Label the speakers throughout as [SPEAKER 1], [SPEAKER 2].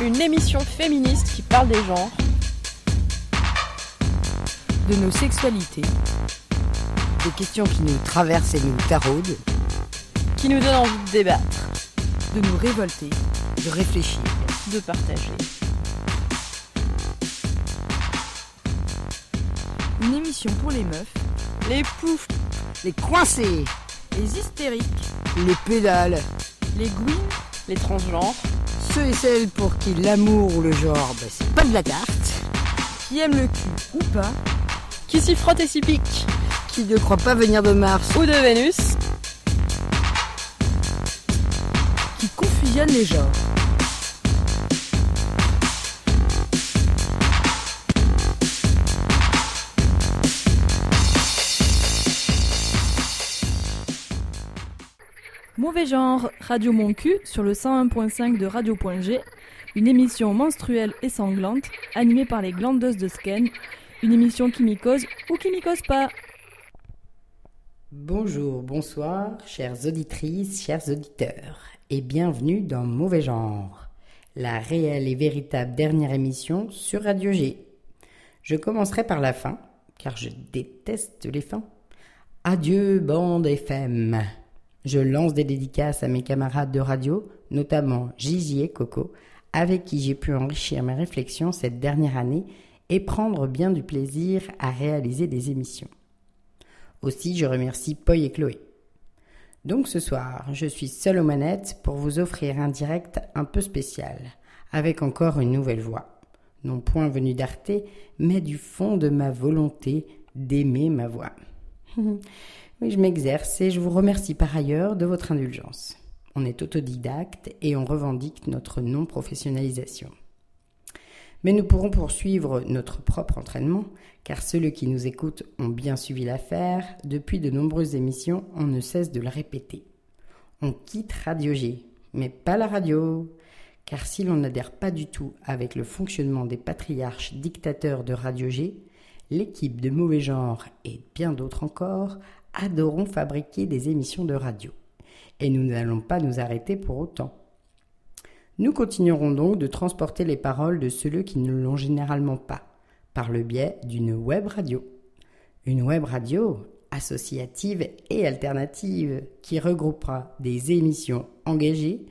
[SPEAKER 1] une émission féministe qui parle des genres,
[SPEAKER 2] de nos sexualités,
[SPEAKER 3] des questions qui nous traversent et nous taraudent,
[SPEAKER 1] qui nous donne envie de débattre,
[SPEAKER 2] de nous révolter,
[SPEAKER 3] de réfléchir,
[SPEAKER 1] de partager.
[SPEAKER 2] Une émission pour les meufs,
[SPEAKER 1] les poufs,
[SPEAKER 3] les coincés,
[SPEAKER 2] les hystériques,
[SPEAKER 3] les pédales,
[SPEAKER 2] les gouines,
[SPEAKER 1] les transgenres,
[SPEAKER 3] ceux et celles pour qui l'amour ou le genre, bah, c'est pas de la carte,
[SPEAKER 2] qui aiment le cul ou pas,
[SPEAKER 1] qui s'y frotte et s'y pique,
[SPEAKER 3] qui ne croit pas venir de Mars
[SPEAKER 1] ou de Vénus,
[SPEAKER 2] qui confusionne les genres. Mauvais genre, Radio Mon Cul sur le 101.5 de Radio.g, une émission menstruelle et sanglante animée par les glandeuses de Sken, une émission qui mycose ou qui mycose pas.
[SPEAKER 3] Bonjour, bonsoir, chères auditrices, chers auditeurs, et bienvenue dans Mauvais genre, la réelle et véritable dernière émission sur Radio G. Je commencerai par la fin, car je déteste les fins. Adieu, bande FM. Je lance des dédicaces à mes camarades de radio, notamment Gigi et Coco, avec qui j'ai pu enrichir mes réflexions cette dernière année et prendre bien du plaisir à réaliser des émissions. Aussi, je remercie Poy et Chloé. Donc ce soir, je suis seule aux manettes pour vous offrir un direct un peu spécial, avec encore une nouvelle voix. Non point venue d'Arte, mais du fond de ma volonté d'aimer ma voix. Oui, je m'exerce et je vous remercie par ailleurs de votre indulgence. On est autodidacte et on revendique notre non-professionnalisation. Mais nous pourrons poursuivre notre propre entraînement, car ceux qui nous écoutent ont bien suivi l'affaire. Depuis de nombreuses émissions, on ne cesse de le répéter. On quitte Radio G, mais pas la radio. Car si l'on n'adhère pas du tout avec le fonctionnement des patriarches dictateurs de Radio G, l'équipe de mauvais genre et bien d'autres encore adorons fabriquer des émissions de radio. Et nous n'allons pas nous arrêter pour autant. Nous continuerons donc de transporter les paroles de ceux qui ne l'ont généralement pas, par le biais d'une web radio. Une web radio associative et alternative qui regroupera des émissions engagées,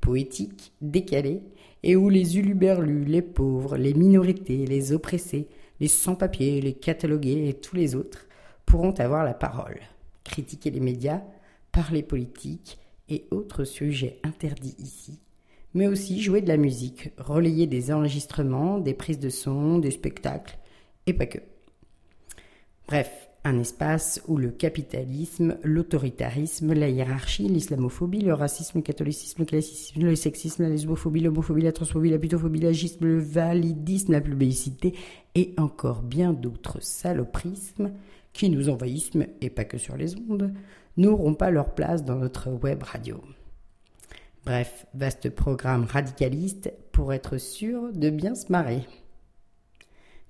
[SPEAKER 3] poétiques, décalées, et où les uluberlus, les pauvres, les minorités, les oppressés, les sans-papiers, les catalogués et tous les autres pourront avoir la parole, critiquer les médias, parler politique et autres sujets interdits ici, mais aussi jouer de la musique, relayer des enregistrements, des prises de son, des spectacles, et pas que. Bref, un espace où le capitalisme, l'autoritarisme, la hiérarchie, l'islamophobie, le racisme, le catholicisme, le classicisme, le sexisme, la lesbophobie, l'homophobie, la transphobie, la butophobie, l'agisme, le validisme, la publicité et encore bien d'autres saloprismes qui nous envahissent, et pas que sur les ondes, n'auront pas leur place dans notre web radio. Bref, vaste programme radicaliste pour être sûr de bien se marrer.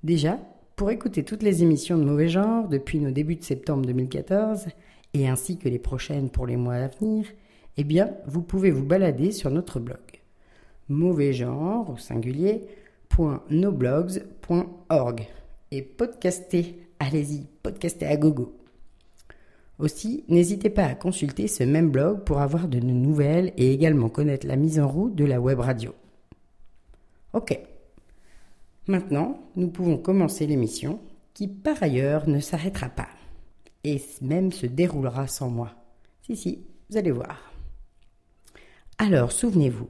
[SPEAKER 3] Déjà, pour écouter toutes les émissions de mauvais genre depuis nos débuts de septembre 2014, et ainsi que les prochaines pour les mois à venir, eh bien, vous pouvez vous balader sur notre blog. Mauvais genre au singulier .noblogs.org et podcaster allez-y, podcastez à gogo. Aussi, n'hésitez pas à consulter ce même blog pour avoir de nouvelles et également connaître la mise en route de la web radio. Ok. Maintenant, nous pouvons commencer l'émission qui par ailleurs ne s'arrêtera pas et même se déroulera sans moi. Si, si, vous allez voir. Alors, souvenez-vous,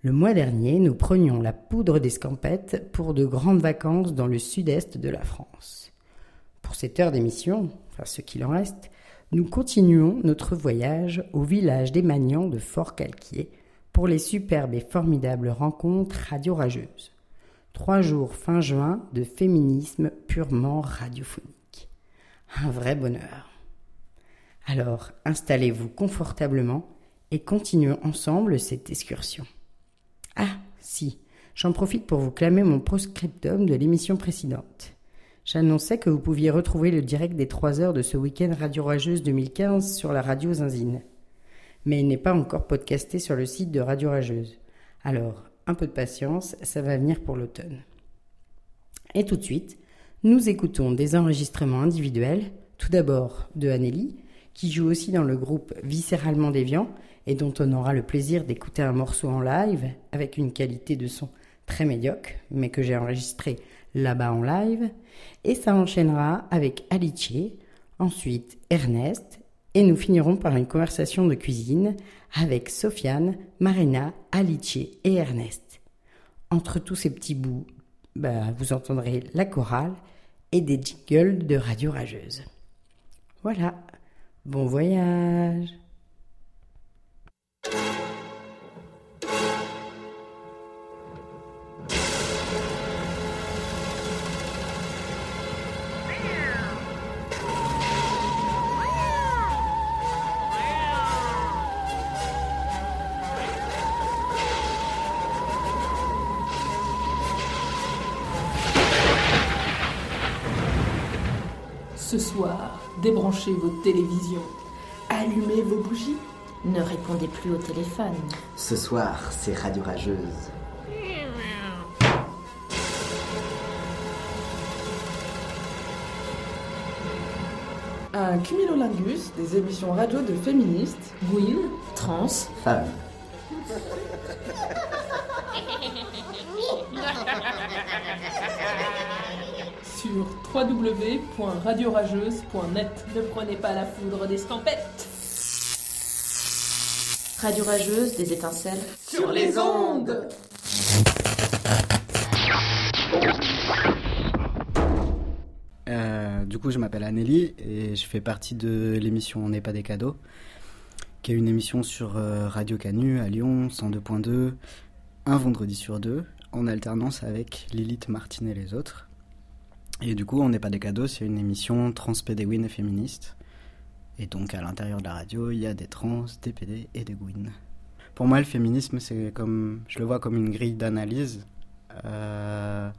[SPEAKER 3] le mois dernier, nous prenions la poudre d'escampette pour de grandes vacances dans le sud-est de la France. Pour cette heure d'émission, enfin ce qu'il en reste, nous continuons notre voyage au village des Magnans de Fort-Calquier pour les superbes et formidables rencontres radio-rageuses. Trois jours fin juin de féminisme purement radiophonique. Un vrai bonheur. Alors, installez-vous confortablement et continuons ensemble cette excursion. Ah, si, j'en profite pour vous clamer mon proscriptum de l'émission précédente. J'annonçais que vous pouviez retrouver le direct des 3 heures de ce week-end Radio Rageuse 2015 sur la radio Zinzine. Mais il n'est pas encore podcasté sur le site de Radio Rageuse. Alors, un peu de patience, ça va venir pour l'automne. Et tout de suite, nous écoutons des enregistrements individuels, tout d'abord de Anneli, qui joue aussi dans le groupe Viscéralement Déviant et dont on aura le plaisir d'écouter un morceau en live avec une qualité de son très médiocre, mais que j'ai enregistré là-bas en live. Et ça enchaînera avec Alice, ensuite Ernest, et nous finirons par une conversation de cuisine avec Sofiane, Marina, Alice et Ernest. Entre tous ces petits bouts, bah, vous entendrez la chorale et des jingles de radio rageuse. Voilà, bon voyage
[SPEAKER 4] vos télévisions, allumez vos bougies.
[SPEAKER 5] Ne répondez plus au téléphone.
[SPEAKER 6] Ce soir, c'est Radio Rageuse.
[SPEAKER 4] Un cumulolingus des émissions radio de féministes, Gwyn,
[SPEAKER 5] Trans,
[SPEAKER 6] Femme.
[SPEAKER 4] sur www.radiorageuse.net.
[SPEAKER 5] ne prenez pas la foudre des scampettes. Radio rageuse, des étincelles.
[SPEAKER 4] Sur les ondes
[SPEAKER 7] Euh, du coup, je m'appelle Anneli et je fais partie de l'émission On n'est pas des cadeaux, qui est une émission sur euh, Radio Canu à Lyon, 102.2, un vendredi sur deux, en alternance avec Lilith Martin et les autres. Et du coup, On n'est pas des cadeaux, c'est une émission transpédéwin et féministe. Et donc, à l'intérieur de la radio, il y a des trans, des PD et des gwyn. Pour moi, le féminisme, comme, je le vois comme une grille d'analyse. Euh,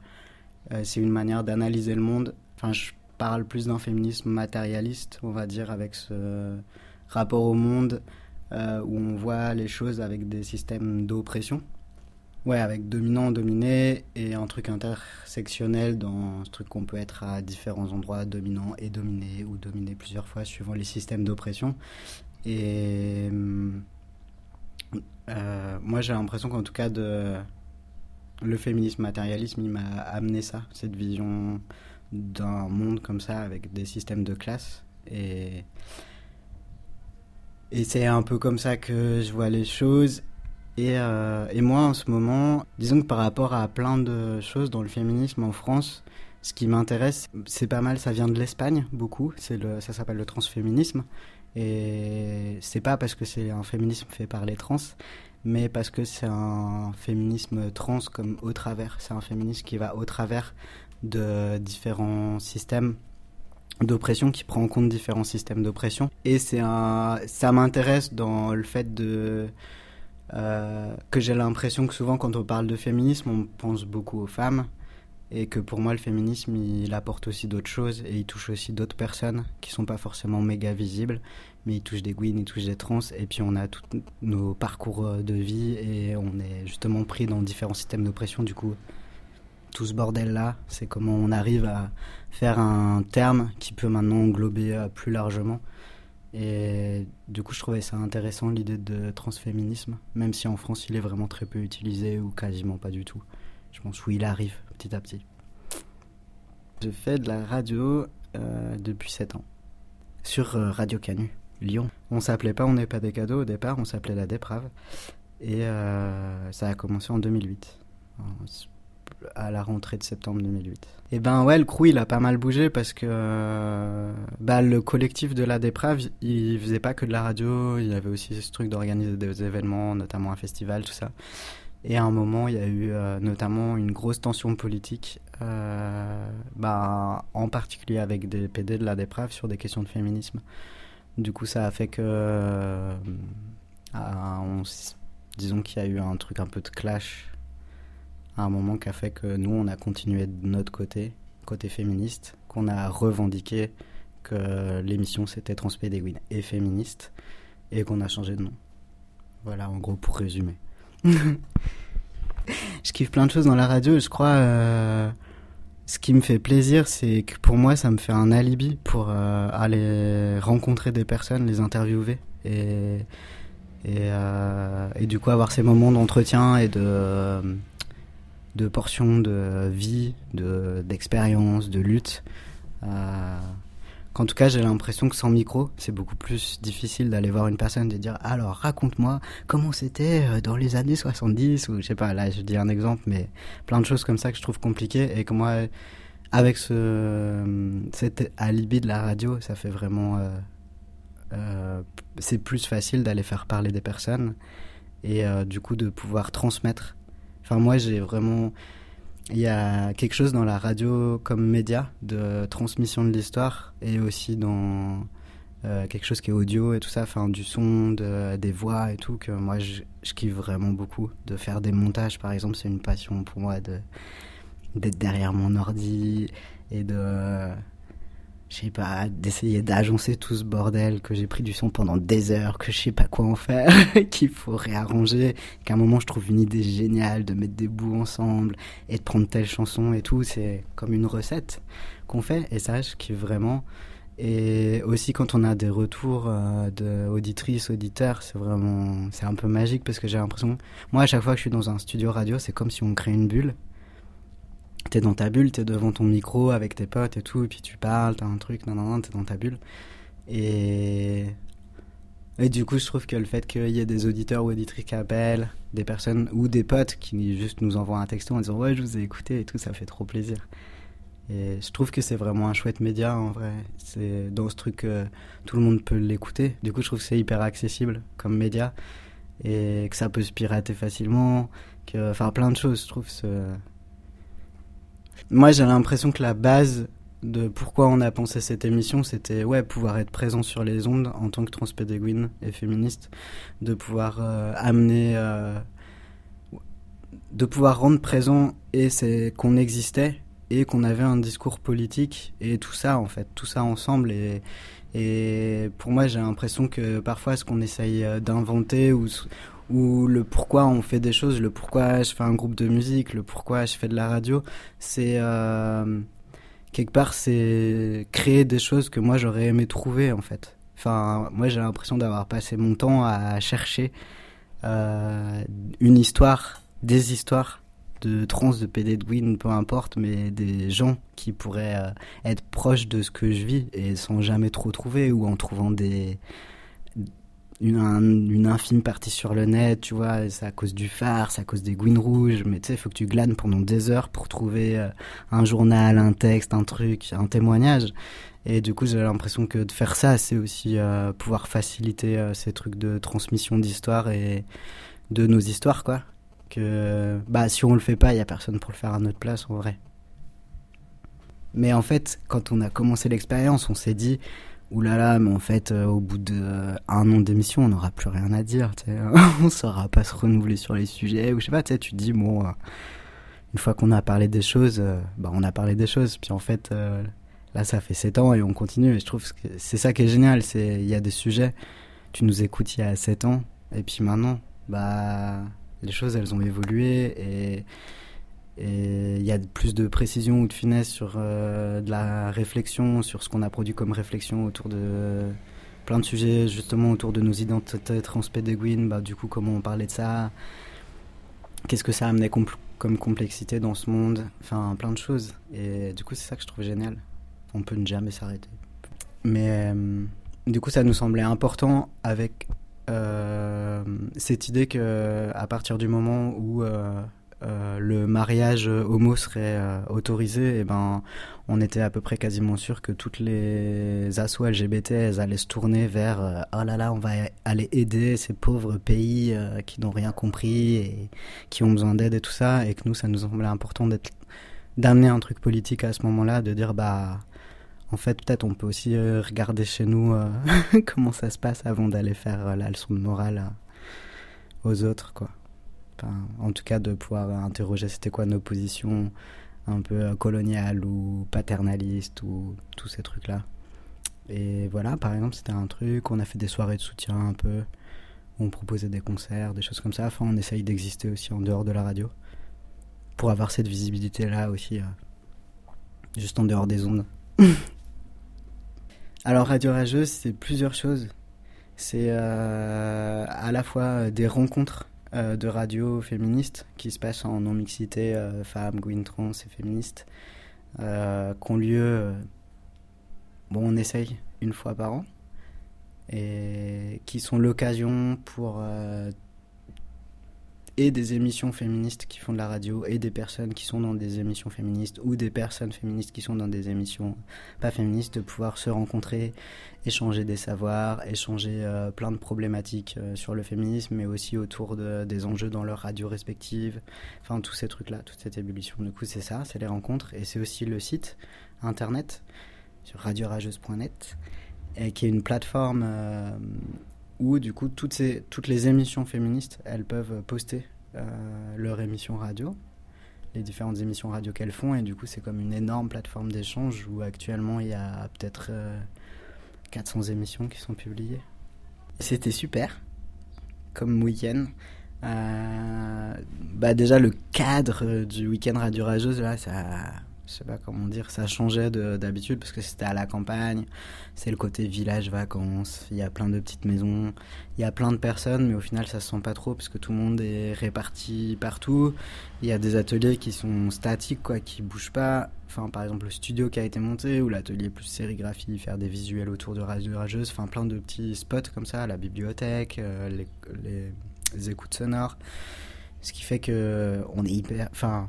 [SPEAKER 7] euh, c'est une manière d'analyser le monde Enfin, je parle plus d'un féminisme matérialiste, on va dire, avec ce rapport au monde euh, où on voit les choses avec des systèmes d'oppression. Ouais, avec dominant, dominé et un truc intersectionnel dans ce truc qu'on peut être à différents endroits, dominant et dominé, ou dominé plusieurs fois suivant les systèmes d'oppression. Et euh, moi, j'ai l'impression qu'en tout cas, le féminisme matérialisme, il m'a amené ça, cette vision d'un monde comme ça avec des systèmes de classe et c'est un peu comme ça que je vois les choses et, euh, et moi en ce moment disons que par rapport à plein de choses dans le féminisme en France ce qui m'intéresse c'est pas mal ça vient de l'Espagne beaucoup. Ça s'appelle le transféminisme. Et c'est pas parce que c'est un féminisme fait par les trans mais parce que c'est un féminisme trans comme au travers. C'est un féminisme qui va au travers de différents systèmes d'oppression qui prend en compte différents systèmes d'oppression. Et c'est un ça m'intéresse dans le fait de euh, que j'ai l'impression que souvent quand on parle de féminisme on pense beaucoup aux femmes et que pour moi le féminisme il apporte aussi d'autres choses et il touche aussi d'autres personnes qui sont pas forcément méga visibles mais il touche des gwyn, il touche des trans et puis on a tous nos parcours de vie et on est justement pris dans différents systèmes d'oppression du coup tout ce bordel-là. C'est comment on arrive à faire un terme qui peut maintenant englober euh, plus largement. Et du coup, je trouvais ça intéressant l'idée de transféminisme, même si en France il est vraiment très peu utilisé ou quasiment pas du tout. Je pense où il arrive petit à petit. Je fais de la radio euh, depuis 7 ans, sur euh, Radio Canu, Lyon. On s'appelait pas On n'est pas des cadeaux au départ, on s'appelait La Déprave. Et euh, ça a commencé en 2008 à la rentrée de septembre 2008. Et ben ouais, le crew il a pas mal bougé parce que euh, bah, le collectif de la déprave, il faisait pas que de la radio, il y avait aussi ce truc d'organiser des événements, notamment un festival, tout ça. Et à un moment, il y a eu euh, notamment une grosse tension politique, euh, bah, en particulier avec des PD de la déprave sur des questions de féminisme. Du coup, ça a fait que, on, disons qu'il y a eu un truc un peu de clash à un moment qui a fait que nous, on a continué de notre côté, côté féministe, qu'on a revendiqué que l'émission c'était Transpédéguine et féministe, et qu'on a changé de nom. Voilà, en gros, pour résumer. je kiffe plein de choses dans la radio. Je crois. Euh, ce qui me fait plaisir, c'est que pour moi, ça me fait un alibi pour euh, aller rencontrer des personnes, les interviewer et et, euh, et du coup avoir ces moments d'entretien et de de portions de vie, de d'expérience, de lutte. Euh, qu'en tout cas, j'ai l'impression que sans micro, c'est beaucoup plus difficile d'aller voir une personne et de dire alors raconte-moi comment c'était euh, dans les années 70 ou je sais pas, là je dis un exemple, mais plein de choses comme ça que je trouve compliquées et que moi, avec ce, cet alibi de la radio, ça fait vraiment. Euh, euh, c'est plus facile d'aller faire parler des personnes et du coup de pouvoir transmettre. Enfin, moi j'ai vraiment il y a quelque chose dans la radio comme média de transmission de l'histoire et aussi dans euh, quelque chose qui est audio et tout ça, enfin du son, de, des voix et tout, que moi je, je, kiffe vraiment beaucoup. De faire des montages par exemple, c'est une passion pour moi de d'être derrière mon ordi et de je sais pas, d'essayer d'agencer tout ce bordel, que j'ai pris du son pendant des heures, que je sais pas quoi en faire, qu'il faut réarranger, qu'à un moment je trouve une idée géniale de mettre des bouts ensemble et de prendre telle chanson et tout, c'est comme une recette qu'on fait et ça kiffe vraiment. Et aussi quand on a des retours euh, d'auditrices, auditeurs, c'est vraiment, c'est un peu magique parce que j'ai l'impression, moi à chaque fois que je suis dans un studio radio, c'est comme si on crée une bulle t'es dans ta bulle, t'es devant ton micro avec tes potes et tout, et puis tu parles, t'as un truc, non, non, non, t'es dans ta bulle. Et... et du coup, je trouve que le fait qu'il y ait des auditeurs ou auditrices qui appellent, des personnes ou des potes qui juste nous envoient un texto en disant ouais, je vous ai écouté et tout, ça fait trop plaisir. Et je trouve que c'est vraiment un chouette média en vrai. C'est dans ce truc que tout le monde peut l'écouter. Du coup, je trouve que c'est hyper accessible comme média et que ça peut se pirater facilement. Que, enfin, plein de choses, je trouve. Moi, j'ai l'impression que la base de pourquoi on a pensé cette émission, c'était ouais, pouvoir être présent sur les ondes en tant que transpédéguine et féministe, de pouvoir euh, amener, euh, de pouvoir rendre présent et c'est qu'on existait et qu'on avait un discours politique et tout ça en fait, tout ça ensemble et et pour moi, j'ai l'impression que parfois, ce qu'on essaye d'inventer ou, ou le pourquoi on fait des choses, le pourquoi je fais un groupe de musique, le pourquoi je fais de la radio, c'est euh, quelque part c'est créer des choses que moi j'aurais aimé trouver en fait. Enfin, moi j'ai l'impression d'avoir passé mon temps à chercher euh, une histoire, des histoires de trans, de PD, de peu importe, mais des gens qui pourraient euh, être proches de ce que je vis et sans jamais trop trouver ou en trouvant des une, infime partie sur le net, tu vois, c'est à cause du phare, c'est à cause des gouines rouges, mais tu sais, il faut que tu glanes pendant des heures pour trouver euh, un journal, un texte, un truc, un témoignage. Et du coup, j'ai l'impression que de faire ça, c'est aussi euh, pouvoir faciliter euh, ces trucs de transmission d'histoire et de nos histoires, quoi. Que, bah, si on le fait pas, il y a personne pour le faire à notre place, en vrai. Mais en fait, quand on a commencé l'expérience, on s'est dit, oulala, mais en fait, euh, au bout d'un euh, an d'émission, on n'aura plus rien à dire. on ne saura pas se renouveler sur les sujets. Ou je sais pas, tu te dis, bon, euh, une fois qu'on a parlé des choses, bah, on a parlé des choses. Puis en fait, là, ça fait 7 ans et on continue. Et je trouve que c'est ça qui est génial. Il y a des sujets, tu nous écoutes il y a 7 ans. Et puis maintenant, bah, les choses, elles ont évolué. Et il y a plus de précision ou de finesse sur euh, de la réflexion, sur ce qu'on a produit comme réflexion autour de plein de sujets, justement autour de nos identités transpédéguines, bah, du coup comment on parlait de ça, qu'est-ce que ça amenait compl comme complexité dans ce monde, enfin plein de choses. Et du coup c'est ça que je trouve génial, on peut ne jamais s'arrêter. Mais euh, du coup ça nous semblait important avec euh, cette idée que à partir du moment où euh, le mariage homo serait euh, autorisé, et eh ben on était à peu près quasiment sûr que toutes les assos LGBT elles allaient se tourner vers euh, oh là là on va aller aider ces pauvres pays qui n'ont rien compris et qui ont besoin d'aide et tout ça, et que nous ça nous semblait important d'être d'amener un truc politique à ce moment-là, de dire bah en fait peut-être on peut aussi regarder chez nous comment ça se passe avant d'aller faire la leçon de morale aux autres quoi. En tout cas, de pouvoir interroger c'était quoi nos positions un peu coloniales ou paternalistes ou tous ces trucs-là. Et voilà, par exemple, c'était un truc, on a fait des soirées de soutien un peu On proposait des concerts, des choses comme ça. Enfin, on essaye d'exister aussi en dehors de la radio. Pour avoir cette visibilité-là aussi, euh, juste en dehors des ondes. Alors, Radio Rageuse, c'est plusieurs choses. C'est euh, à la fois des rencontres euh, de radio féministes qui se passent en non-mixité, femmes, gouines, trans et féministes, qui ont lieu. bon, on essaye une fois par an et qui sont l'occasion pour euh, et des émissions féministes qui font de la radio et des personnes qui sont dans des émissions féministes ou des personnes féministes qui sont dans des émissions pas féministes de pouvoir se rencontrer, échanger des savoirs, échanger euh, plein de problématiques euh, sur le féminisme mais aussi autour de, des enjeux dans leurs radios respectives, enfin tous ces trucs là, toute cette ébullition. Du coup c'est ça, c'est les rencontres et c'est aussi le site internet sur radiorageuse.net et qui est une plateforme euh, où du coup toutes, les émissions féministes, elles peuvent poster euh, leur émission radio, les différentes émissions radio qu'elles font, et du coup c'est comme une énorme plateforme d'échange où actuellement il y a peut-être 400 euh, émissions qui sont publiées. C'était super comme week-end. bah déjà le cadre du week-end Radio Rageuse là ça je sais pas comment dire, ça changeait d'habitude parce que c'était à la campagne, c'est le côté village vacances, il y a plein de petites maisons, il y a plein de personnes, mais au final ça se sent pas trop parce que tout le monde est réparti partout. Il y a des ateliers qui sont statiques, quoi, qui bougent pas. Enfin, par exemple, le studio qui a été monté ou l'atelier plus sérigraphie, faire des visuels autour de Rageuse, enfin plein de petits spots comme ça, la bibliothèque, euh, les, les, les écoutes sonores. Ce qui fait que on est hyper. Enfin,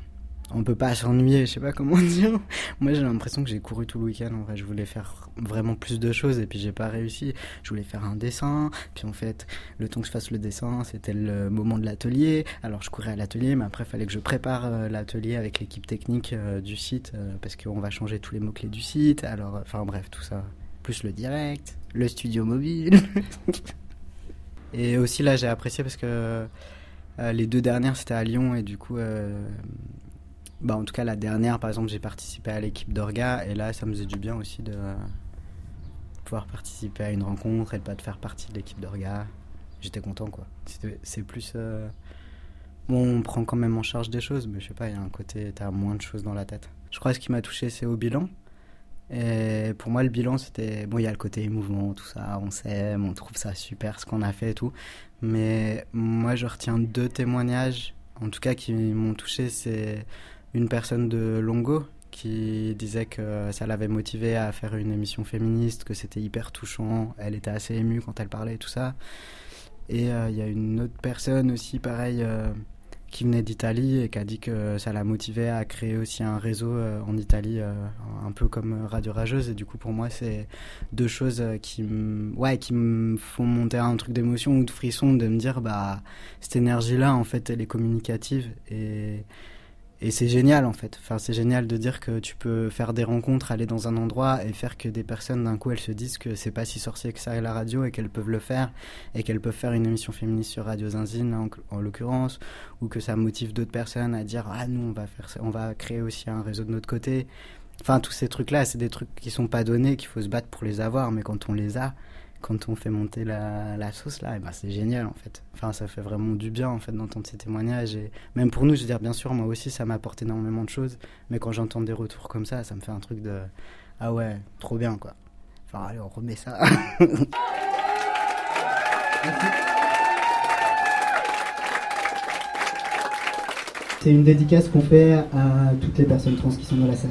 [SPEAKER 7] on peut pas s'ennuyer, je sais pas comment dire. Moi, j'ai l'impression que j'ai couru tout le week-end. En vrai, je voulais faire vraiment plus de choses et puis j'ai pas réussi. Je voulais faire un dessin, puis en fait, le temps que je fasse le dessin, c'était le moment de l'atelier. Alors, je courais à l'atelier, mais après, il fallait que je prépare euh, l'atelier avec l'équipe technique euh, du site euh, parce qu'on va changer tous les mots clés du site. Alors, enfin bref, tout ça, plus le direct, le studio mobile. et aussi là, j'ai apprécié parce que les deux dernières, c'était à Lyon et du coup bah, en tout cas, la dernière, par exemple, j'ai participé à l'équipe d'Orga et là, ça me faisait du bien aussi de pouvoir participer à une rencontre et de pas de faire partie de l'équipe d'Orga. J'étais content, quoi. C'est plus. Euh, bon, on prend quand même en charge des choses, mais je sais pas, il y a un côté, t'as moins de choses dans la tête. Je crois que ce qui m'a touché, c'est au bilan. Et pour moi, le bilan, c'était. Bon, il y a le côté mouvement, tout ça, on s'aime, on trouve ça super ce qu'on a fait et tout. Mais moi, je retiens deux témoignages, en tout cas, qui m'ont touché. C'est une personne de Longo qui disait que ça l'avait motivé à faire une émission féministe, que c'était hyper touchant, elle était assez émue quand elle parlait et tout ça. Et euh, il y a une autre personne aussi, pareil, euh, qui venait d'Italie et qui a dit que ça l'a motivé à créer aussi un réseau euh, en Italie, un peu comme Radio Rageuse. Et du coup, pour moi, c'est deux choses qui, ouais, me font monter un truc d'émotion ou de frisson, de me dire, bah, cette énergie-là, en fait, elle est communicative. Et et c'est génial en fait. Enfin, c'est génial de dire que tu peux faire des rencontres, aller dans un endroit et faire que des personnes d'un coup elles se disent que c'est pas si sorcier que ça à la radio et qu'elles peuvent le faire et qu'elles peuvent faire une émission féministe sur Radio Zinzine en, en l'occurrence ou que ça motive d'autres personnes à dire ah nous on va faire ça, on va créer aussi un réseau de notre côté. Enfin tous ces trucs là, c'est des trucs qui sont pas donnés, qu'il faut se battre pour les avoir, mais quand on les a, quand on fait monter la, sauce là, eh ben c'est génial en fait. Enfin, ça fait vraiment du bien en fait d'entendre ces témoignages et même pour nous, je veux dire bien sûr, moi aussi ça m'apporte énormément de choses, mais quand j'entends des retours comme ça, ça me fait un truc de ah ouais, trop bien quoi. Enfin, allez, on remet ça.
[SPEAKER 8] C'est une dédicace qu'on fait à toutes les personnes trans qui sont dans la salle.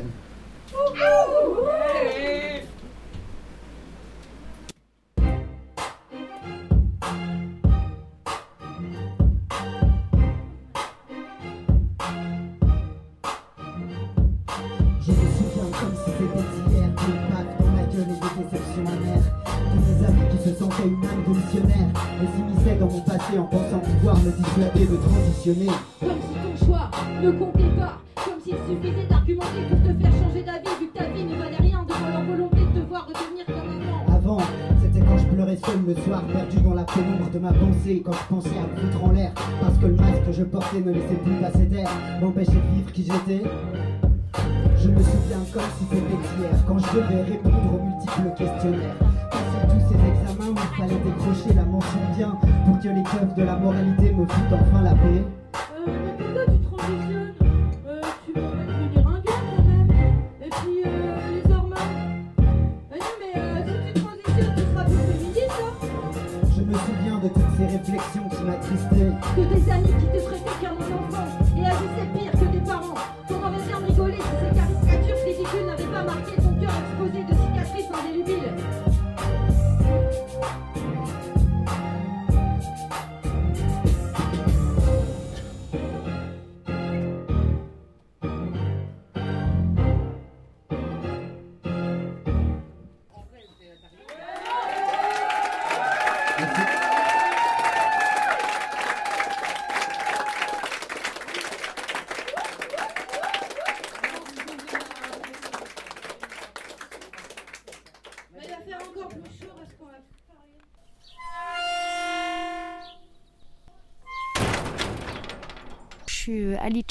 [SPEAKER 9] Suis Alice.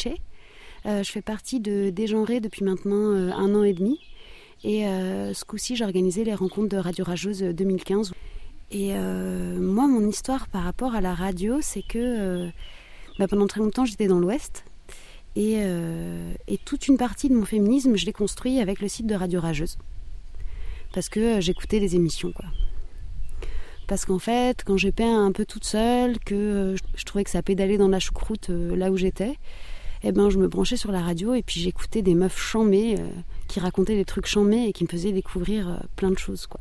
[SPEAKER 9] Euh, je fais partie de Dégenré depuis maintenant euh, un an et demi. Et euh, ce coup-ci, j'ai organisé les rencontres de Radio Rageuse 2015. Et euh, moi, mon histoire par rapport à la radio, c'est que euh, bah, pendant très longtemps, j'étais dans l'Ouest. Et, euh, toute une partie de mon féminisme, je l'ai construit avec le site de Radio Rageuse. Parce que euh, j'écoutais des émissions, quoi. Parce qu'en fait, quand j'étais un peu toute seule, que euh, je- trouvais que ça pédalait dans la choucroute euh, là où j'étais, eh ben, je me branchais sur la radio et puis j'écoutais des meufs chamées euh, qui racontaient des trucs chamés et qui me faisaient découvrir plein de choses, quoi.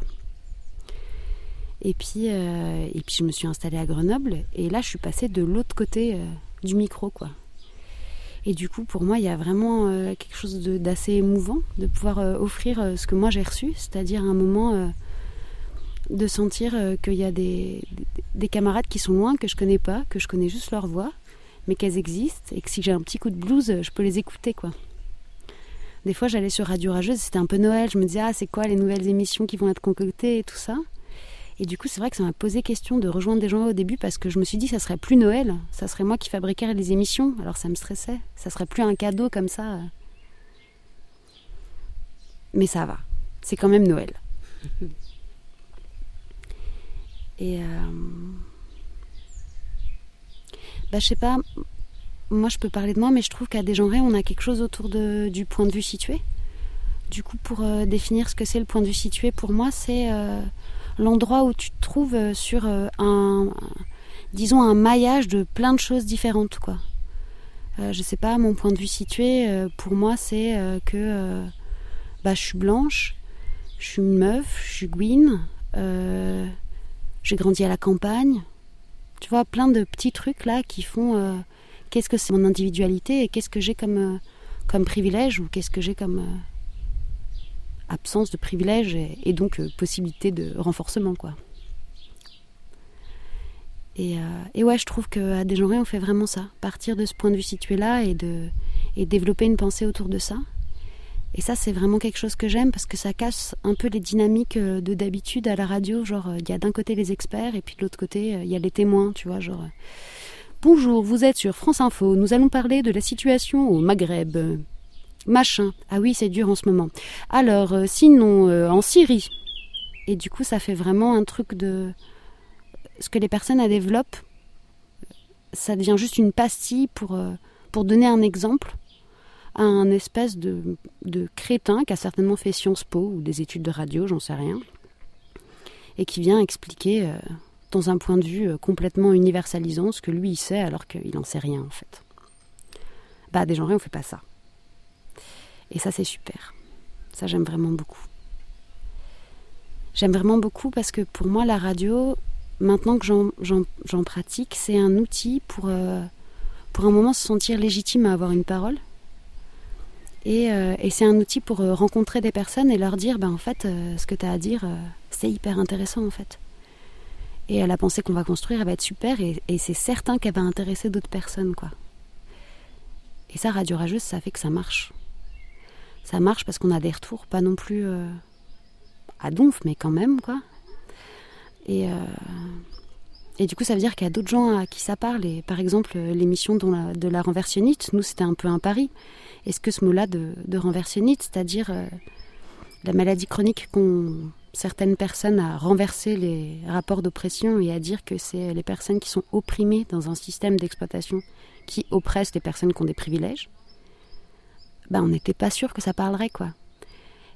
[SPEAKER 9] Et puis, et puis je me suis installée à Grenoble et là, je suis passée de l'autre côté du micro, quoi. Et du coup, pour moi, il y a vraiment quelque chose d'assez émouvant de pouvoir offrir ce que moi j'ai reçu, c'est-à-dire un moment de sentir euh, qu'il y a des, des- des camarades qui sont loin, que je connais pas, que je connais juste leur voix, mais qu'elles existent et que si j'ai un petit coup de blues, euh, je peux les écouter, quoi. Des fois, j'allais sur Radio Rageuse, c'était un peu Noël, je me disais, ah, c'est quoi les nouvelles émissions qui vont être concoctées et tout ça. Et du coup, c'est vrai que ça m'a posé question de rejoindre des gens au début parce que je me suis dit, ça serait plus Noël, ça serait moi qui fabriquerais les émissions. Alors ça me stressait, ça serait plus un cadeau comme ça. Mais ça va, c'est quand même Noël. Et euh... bah, je sais pas, moi je peux parler de moi, mais je trouve qu'à Desgenré, on a quelque chose autour du point de vue situé. Du coup, pour euh, définir ce que c'est le point de vue situé, pour moi, c'est euh, l'endroit où tu te trouves sur un, disons, un maillage de plein de choses différentes, quoi. Euh, je sais pas, mon point de vue situé, pour moi, c'est que bah, je suis blanche, je suis une meuf, je suis Gwyn, j'ai grandi à la campagne. Tu vois, plein de petits trucs là qui font euh, qu'est-ce que c'est mon individualité et qu'est-ce que j'ai comme, euh, comme privilège ou qu'est-ce que j'ai comme euh, absence de privilège et, donc possibilité de renforcement, quoi. Et, ouais, je trouve qu'à Desgenré, on fait vraiment ça. Partir de ce point de vue situé-là et, de, et développer une pensée autour de ça. Et ça, c'est vraiment quelque chose que j'aime parce que ça casse un peu les dynamiques euh, de d'habitude à la radio. Genre, euh, il y a d'un côté les experts et puis de l'autre côté, euh, il y a les témoins, tu vois. Genre, bonjour, vous êtes sur France Info. Nous allons parler de la situation au Maghreb. Machin. Ah oui, c'est dur en ce moment. Alors, sinon, en Syrie. Et du coup, ça fait vraiment un truc de. Ce que les personnes développent, ça devient juste une pastille pour, pour donner un exemple à un espèce de, crétin qui a certainement fait Sciences Po ou des études de radio, j'en sais rien, et qui vient expliquer euh, dans un point de vue euh, complètement universalisant ce que lui il sait alors qu'il n'en sait rien en fait. Bah, des gens on fait pas ça. Et ça, c'est super. Ça, j'aime vraiment beaucoup. J'aime vraiment beaucoup parce que pour moi, la radio, maintenant que j'en pratique, c'est un outil pour, euh, pour un moment se sentir légitime à avoir une parole. Et, euh, et c'est un outil pour euh, rencontrer des personnes et leur dire, ben, en fait, euh, ce que tu as à dire, c'est hyper intéressant, en fait. Et la pensée qu'on va construire, elle va être super et, c'est certain qu'elle va intéresser d'autres personnes, quoi. Et ça, Radio Rageuse, ça fait que ça marche. Ça marche parce qu'on a des retours, pas non plus à donf, mais quand même, quoi. Et, et du coup, ça veut dire qu'il y a d'autres gens à qui ça parle. Et par exemple, l'émission de la renversionnite, nous, c'était un peu un pari. Est-ce que ce mot-là de, de renversionnite, c'est-à-dire euh, la maladie chronique qu'ont certaines personnes à renverser les rapports d'oppression et à dire que c'est les personnes qui sont opprimées dans un système d'exploitation qui oppresse les personnes qui ont des privilèges, ben on n'était pas sûr que ça parlerait quoi.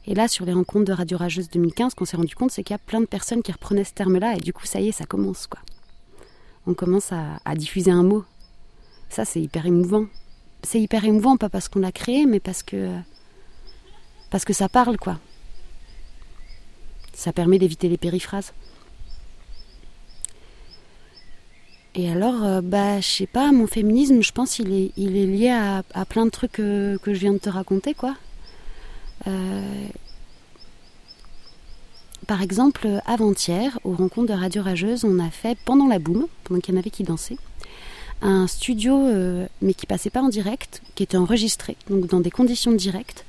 [SPEAKER 9] Et là, sur les rencontres de Radio Rageuse 2015, ce qu'on s'est rendu compte, c'est qu'il y a plein de personnes qui reprenaient ce terme-là, et du coup, ça y est, ça commence, quoi. On commence à, diffuser un mot. Ça, c'est hyper émouvant. C'est hyper émouvant, pas parce qu'on l'a créé, mais parce que. parce que ça parle, quoi. Ça permet d'éviter les périphrases. Et alors, euh, bah, je sais pas, mon féminisme, je pense, il est, lié à, plein de trucs que, que je viens de te raconter, quoi. Euh, par exemple, avant-hier, aux rencontres de Radio Rageuse, on a fait, pendant la boum, pendant qu'il y en avait qui dansaient, un studio, euh, mais qui passait pas en direct, qui était enregistré, donc dans des conditions directes,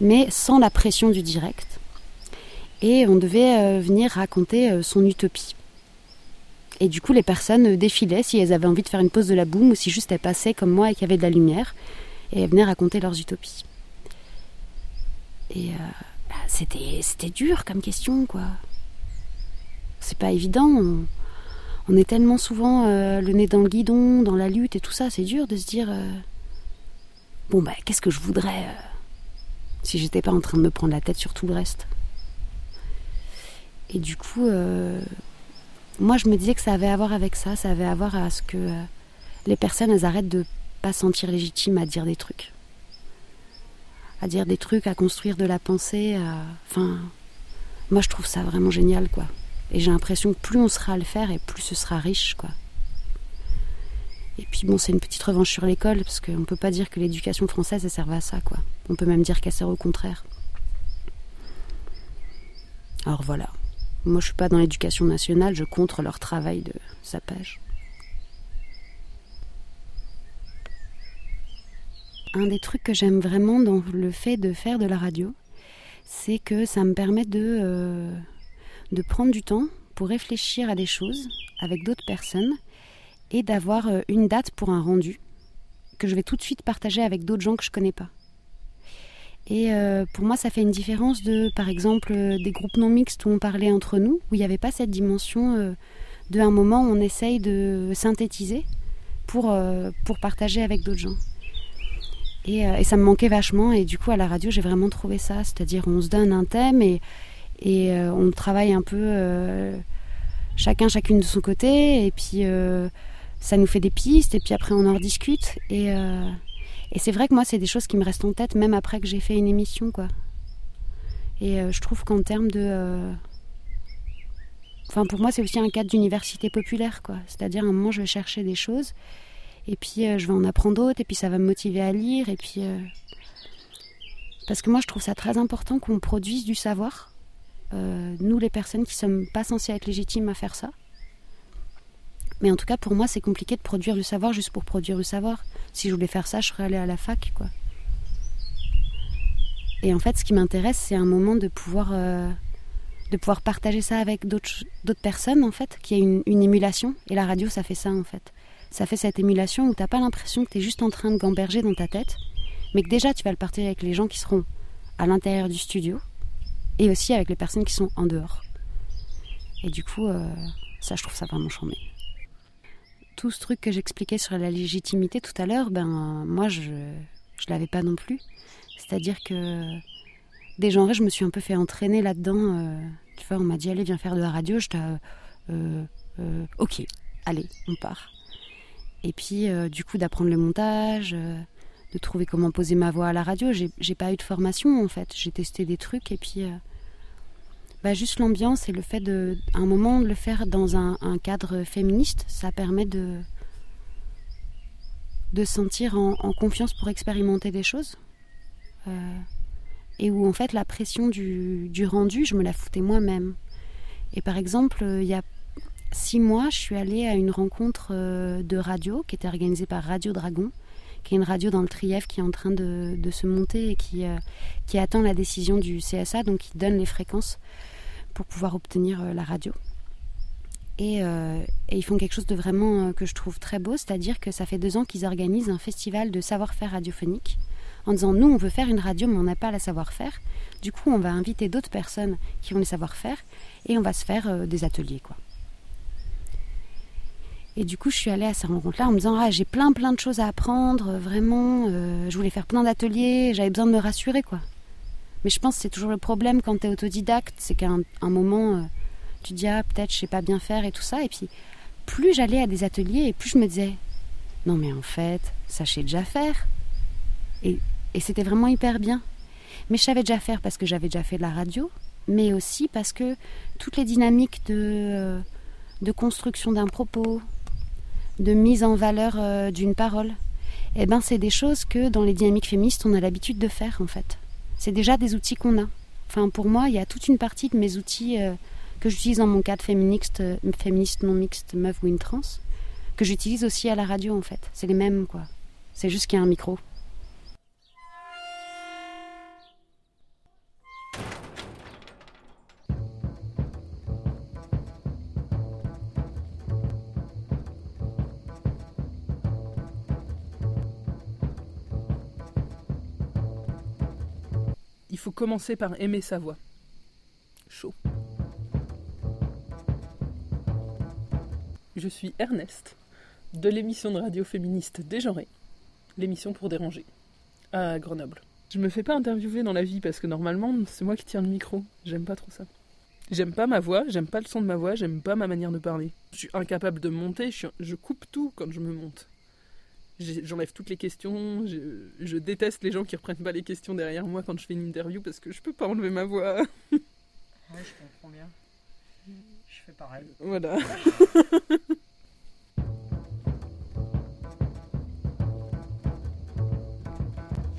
[SPEAKER 9] mais sans la pression du direct. Et on devait euh, venir raconter euh, son utopie. Et du coup, les personnes défilaient si elles avaient envie de faire une pause de la boum ou si juste elles passaient comme moi et qu'il y avait de la lumière, et elles venaient raconter leurs utopies. Et c'était, dur comme question, quoi. C'est pas évident. On, est tellement souvent euh, le nez dans le guidon, dans la lutte et tout ça. C'est dur de se dire euh, bon, bah, qu'est-ce que je voudrais euh, si j'étais pas en train de me prendre la tête sur tout le reste. Et du coup, moi, je me disais que ça avait à voir avec ça. Ça avait à voir à ce que les personnes, elles arrêtent de pas se sentir légitimes à dire des trucs à dire des trucs, à construire de la pensée. À... Enfin, moi je trouve ça vraiment génial, quoi. Et j'ai l'impression que plus on sera à le faire et plus ce sera riche, quoi. Et puis bon, c'est une petite revanche sur l'école, parce qu'on ne peut pas dire que l'éducation française, elle serve à ça, quoi. On peut même dire qu'elle sert au contraire. Alors voilà. Moi, je suis pas dans l'éducation nationale, je contre leur travail de sapage. Un des trucs que j'aime vraiment dans le fait de faire de la radio, c'est que ça me permet de, euh, prendre du temps pour réfléchir à des choses avec d'autres personnes et d'avoir euh, une date pour un rendu que je vais tout de suite partager avec d'autres gens que je connais pas. Et euh, pour moi, ça fait une différence de, par exemple, des groupes non mixtes où on parlait entre nous, où il n'y avait pas cette dimension euh, de un moment où on essaye de synthétiser pour partager avec d'autres gens. Et, euh, et ça me manquait vachement. Et du coup, à la radio, j'ai vraiment trouvé ça. C'est-à-dire, on se donne un thème et, et euh, on travaille un peu euh, chacun, chacune de son côté. Et puis, ça nous fait des pistes. Et puis après, on en rediscute. Et, et c'est vrai que moi, c'est des choses qui me restent en tête, même après que j'ai fait une émission, quoi. Et je trouve qu'en termes de. Enfin, pour moi, c'est aussi un cadre d'université populaire, quoi. C'est-à-dire, à un moment, je vais chercher des choses. Et puis euh, je vais en apprendre d'autres, et puis ça va me motiver à lire, et puis... euh, Parce que moi je trouve ça très important qu'on produise du savoir. Euh, nous les personnes qui sommes pas censées être légitimes à faire ça. Mais en tout cas pour moi c'est compliqué de produire du savoir juste pour produire du savoir. Si je voulais faire ça je serais allée à la fac quoi. Et en fait ce qui m'intéresse c'est un moment de pouvoir... de pouvoir partager ça avec d'autres personnes en fait, qu'il y ait une, une émulation. Et la radio ça fait ça en fait ça fait cette émulation où t'as pas l'impression que t'es juste en train de gamberger dans ta tête, mais que déjà tu vas le partager avec les gens qui seront à l'intérieur du studio et aussi avec les personnes qui sont en dehors. Et du coup, euh, ça je trouve ça vraiment charmé. Tout ce truc que j'expliquais sur la légitimité tout à l'heure, ben moi je je l'avais pas non plus. C'est-à-dire que des genres, je me suis un peu fait entraîner là-dedans. euh, tu vois, on m'a dit allez viens faire de la radio. Je euh, euh, ok, allez, on part. Et puis, euh, du coup, d'apprendre le montage, euh, de trouver comment poser ma voix à la radio. J'ai pas eu de formation, en fait. J'ai testé des trucs et puis... euh, bah, juste l'ambiance et le fait de, un moment, de le faire dans un, cadre féministe, ça permet de, de se sentir en, en confiance pour expérimenter des choses. Et où, en fait, la pression du, du rendu, je me la foutais moi-même. Et par exemple, il y a six mois, je suis allée à une rencontre euh, de radio qui était organisée par Radio Dragon, qui est une radio dans le Trièvre qui est en train de, se monter et qui, euh, qui attend la décision du CSA, donc qui donne les fréquences pour pouvoir obtenir euh, la radio. Et, ils font quelque chose de vraiment que je trouve très beau, c'est-à-dire que ça fait deux ans qu'ils organisent un festival de savoir-faire radiophonique en disant nous on veut faire une radio mais on n'a pas la savoir-faire. Du coup on va inviter d'autres personnes qui ont les savoir-faire et on va se faire des ateliers quoi. Et du coup je suis allée à ces rencontres-là en me disant ah j'ai plein plein de choses à apprendre, euh, vraiment, euh, je voulais faire plein d'ateliers, j'avais besoin de me rassurer quoi. Mais je pense que c'est toujours le problème quand tu es autodidacte, c'est qu'à un, moment euh, tu dis ah peut-être je sais pas bien faire et tout ça. Et puis plus j'allais à des ateliers et plus je me disais non mais en fait sais déjà faire. Et, et c'était vraiment hyper bien. Mais je savais déjà faire parce que j'avais déjà fait de la radio mais aussi parce que toutes les dynamiques de, de construction d'un propos de mise en valeur euh, d'une parole eh ben c'est des choses que dans les dynamiques féministes on a l'habitude de faire en fait c'est déjà des outils qu'on a enfin pour moi il y a toute une partie de mes outils euh, que j'utilise dans mon cadre féministe, euh, féministe non mixte, meuf ou une trans, que j'utilise aussi à la radio en fait. C'est les mêmes quoi. C'est juste qu'il y a un micro.
[SPEAKER 10] Faut commencer par aimer sa voix. Chaud. Je suis Ernest, de l'émission de radio féministe Dégenrée, l'émission pour déranger, à Grenoble. Je me fais pas interviewer dans la vie parce que normalement c'est moi qui tiens le micro. J'aime pas trop ça. J'aime pas ma voix, j'aime pas le son de ma voix, j'aime pas ma manière de parler. Je suis incapable de monter, je, coupe tout quand je me monte. J'enlève toutes les questions, je, je déteste les gens qui reprennent pas les questions derrière moi quand je fais une interview parce que je peux pas enlever ma voix.
[SPEAKER 7] Ouais, je comprends bien. Je fais pareil.
[SPEAKER 10] Voilà.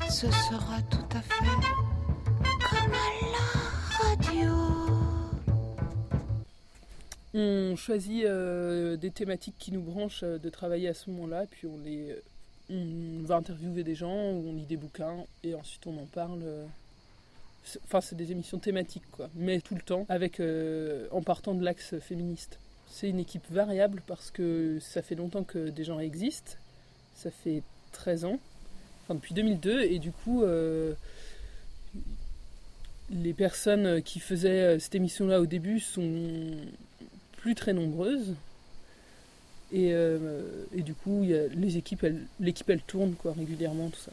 [SPEAKER 11] Ce sera tout à fait comme à
[SPEAKER 10] On choisit euh, des thématiques qui nous branchent euh, de travailler à ce moment-là, puis on les, on va interviewer des gens, on lit des bouquins, et ensuite on en parle. euh. Enfin, c'est des émissions thématiques, quoi, mais tout le temps, avec en partant de l'axe féministe. C'est une équipe variable parce que ça fait longtemps que des gens existent. Ça fait 13 ans, enfin depuis 2002, et du coup, les personnes qui faisaient cette émission-là au début sont plus très nombreuses. Et, euh, et du coup, y a les équipes, l'équipe elle tourne quoi, régulièrement, tout ça.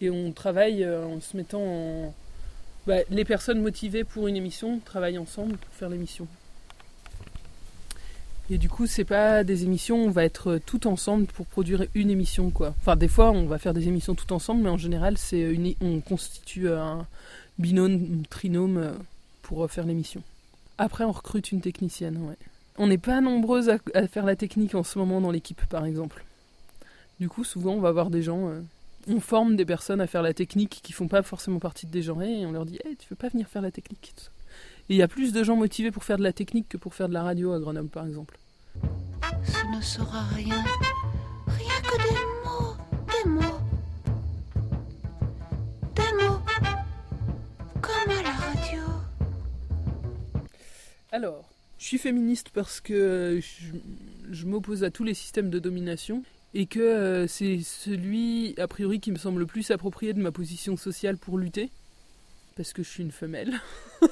[SPEAKER 10] Et on travaille euh, en se mettant en. bah, les personnes motivées pour une émission travaillent ensemble pour faire l'émission. Et du coup, c'est pas des émissions, on va être tout ensemble pour produire une émission quoi. Enfin, des fois, on va faire des émissions tout ensemble, mais en général, c'est une, on constitue un binôme, trinôme euh, pour euh, faire l'émission. Après, on recrute une technicienne. On n'est pas nombreuses à, faire la technique en ce moment dans l'équipe, par exemple. Du coup, souvent, on va voir des gens. euh, on forme des personnes à faire la technique qui font pas forcément partie de Dégenrée et on leur dit Hey, tu veux pas venir faire la technique. Et il y a plus de gens motivés pour faire de la technique que pour faire de la radio à Grenoble, par exemple.
[SPEAKER 11] Ce ne sera rien, rien que des des
[SPEAKER 10] Alors, je suis féministe parce que je, m'oppose à tous les systèmes de domination et que euh, c'est celui, a priori, qui me semble le plus approprié de ma position sociale pour lutter, parce que je suis une femelle.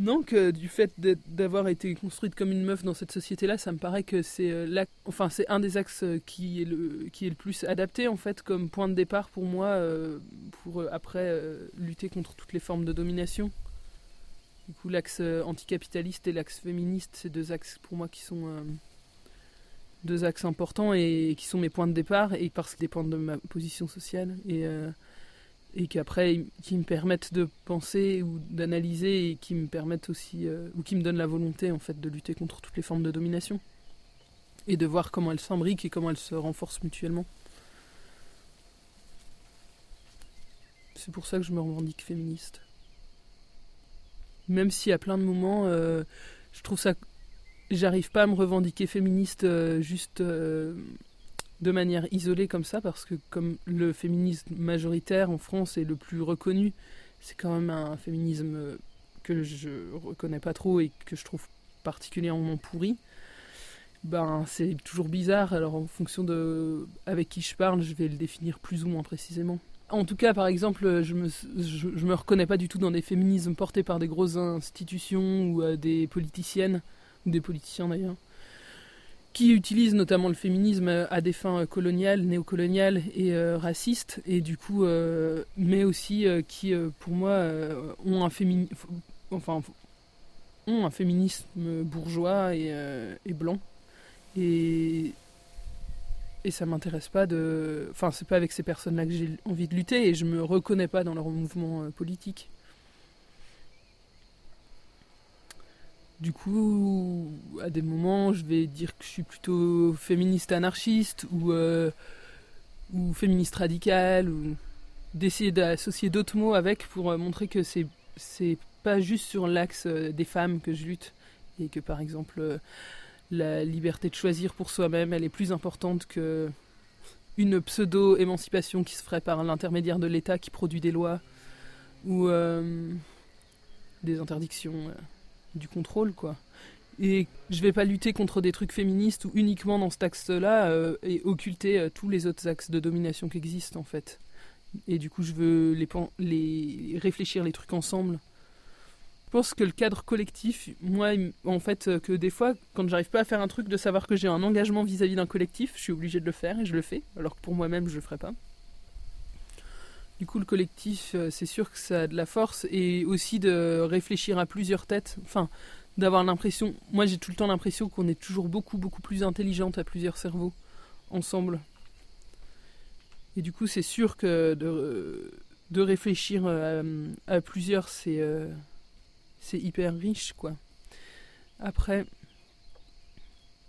[SPEAKER 10] Donc, euh, du fait d'avoir été construite comme une meuf dans cette société-là, ça me paraît que c'est euh, enfin, un des axes euh, qui est, le, plus adapté, en fait, comme point de départ pour moi, euh, pour après lutter contre toutes les formes de domination. Du coup, l'axe euh, anticapitaliste et l'axe féministe, c'est deux axes pour moi qui sont euh, deux axes importants et qui sont mes points de départ et parce qu'ils dépendent de ma position sociale et, euh, et qu'après qui me permettent de penser ou d'analyser et qui me permettent aussi euh, ou qui me donnent la volonté en fait de lutter contre toutes les formes de domination et de voir comment elles s'imbriquent et comment elles se renforcent mutuellement. C'est pour ça que je me revendique féministe même si à plein de moments, euh, je trouve ça. J'arrive pas à me revendiquer féministe euh, juste euh, de manière isolée comme ça, parce que comme le féminisme majoritaire en France est le plus reconnu, c'est quand même un féminisme que je reconnais pas trop et que je trouve particulièrement pourri. ben c'est toujours bizarre. Alors en fonction de avec qui je parle, je vais le définir plus ou moins précisément. En tout cas, par exemple, je me, je, me reconnais pas du tout dans des féminismes portés par des grosses institutions ou euh, des politiciennes, ou des politiciens d'ailleurs, qui utilisent notamment le féminisme à des fins coloniales, néocoloniales et euh, racistes, et du coup, euh, mais aussi euh, qui, euh, pour moi, euh, ont un fémini- enfin, ont un féminisme bourgeois et, euh, et blanc. Et, et ça m'intéresse pas de. Enfin, c'est pas avec ces personnes-là que j'ai envie de lutter et je me reconnais pas dans leur mouvement euh, politique. Du coup, à des moments, je vais dire que je suis plutôt féministe anarchiste ou, euh, ou féministe radicale ou d'essayer d'associer d'autres mots avec pour euh, montrer que c'est c'est pas juste sur l'axe des femmes que je lutte et que par exemple la liberté de choisir pour soi-même elle est plus importante que une pseudo émancipation qui se ferait par l'intermédiaire de l'État qui produit des lois ou euh, des interdictions euh, du contrôle quoi. Et je vais pas lutter contre des trucs féministes ou uniquement dans cet axe-là euh, et occulter tous les autres axes de domination qui existent en fait. Et du coup je veux les, les réfléchir les trucs ensemble pense que le cadre collectif moi en fait euh, que des fois quand j'arrive pas à faire un truc de savoir que j'ai un engagement vis-à-vis d'un collectif je suis obligé de le faire et je le fais alors que pour moi-même je le ferais pas. Du coup le collectif euh, c'est sûr que ça a de la force et aussi de réfléchir à plusieurs têtes. Enfin d'avoir l'impression moi j'ai tout le temps l'impression qu'on est toujours beaucoup beaucoup plus intelligente à plusieurs cerveaux ensemble. Et du coup, c'est sûr que de, de réfléchir à, plusieurs, c'est euh, c'est hyper riche, quoi. Après,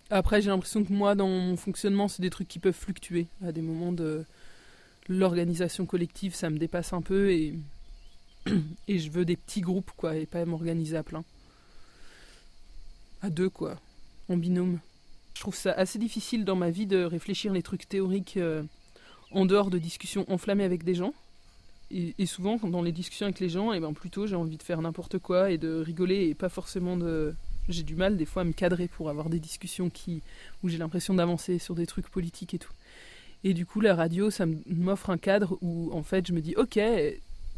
[SPEAKER 10] après j'ai l'impression que moi, dans mon fonctionnement, c'est des trucs qui peuvent fluctuer. À des moments de l'organisation collective, ça me dépasse un peu et, et je veux des petits groupes, quoi, et pas m'organiser à plein. À deux, quoi, en binôme. Je trouve ça assez difficile dans ma vie de réfléchir les trucs théoriques. euh, en dehors de discussions enflammées avec des gens. Et, et souvent, dans les discussions avec les gens, et ben plutôt j'ai envie de faire n'importe quoi et de rigoler et pas forcément de. J'ai du mal des fois à me cadrer pour avoir des discussions qui où j'ai l'impression d'avancer sur des trucs politiques et tout. Et du coup, la radio, ça m'offre un cadre où en fait je me dis ok,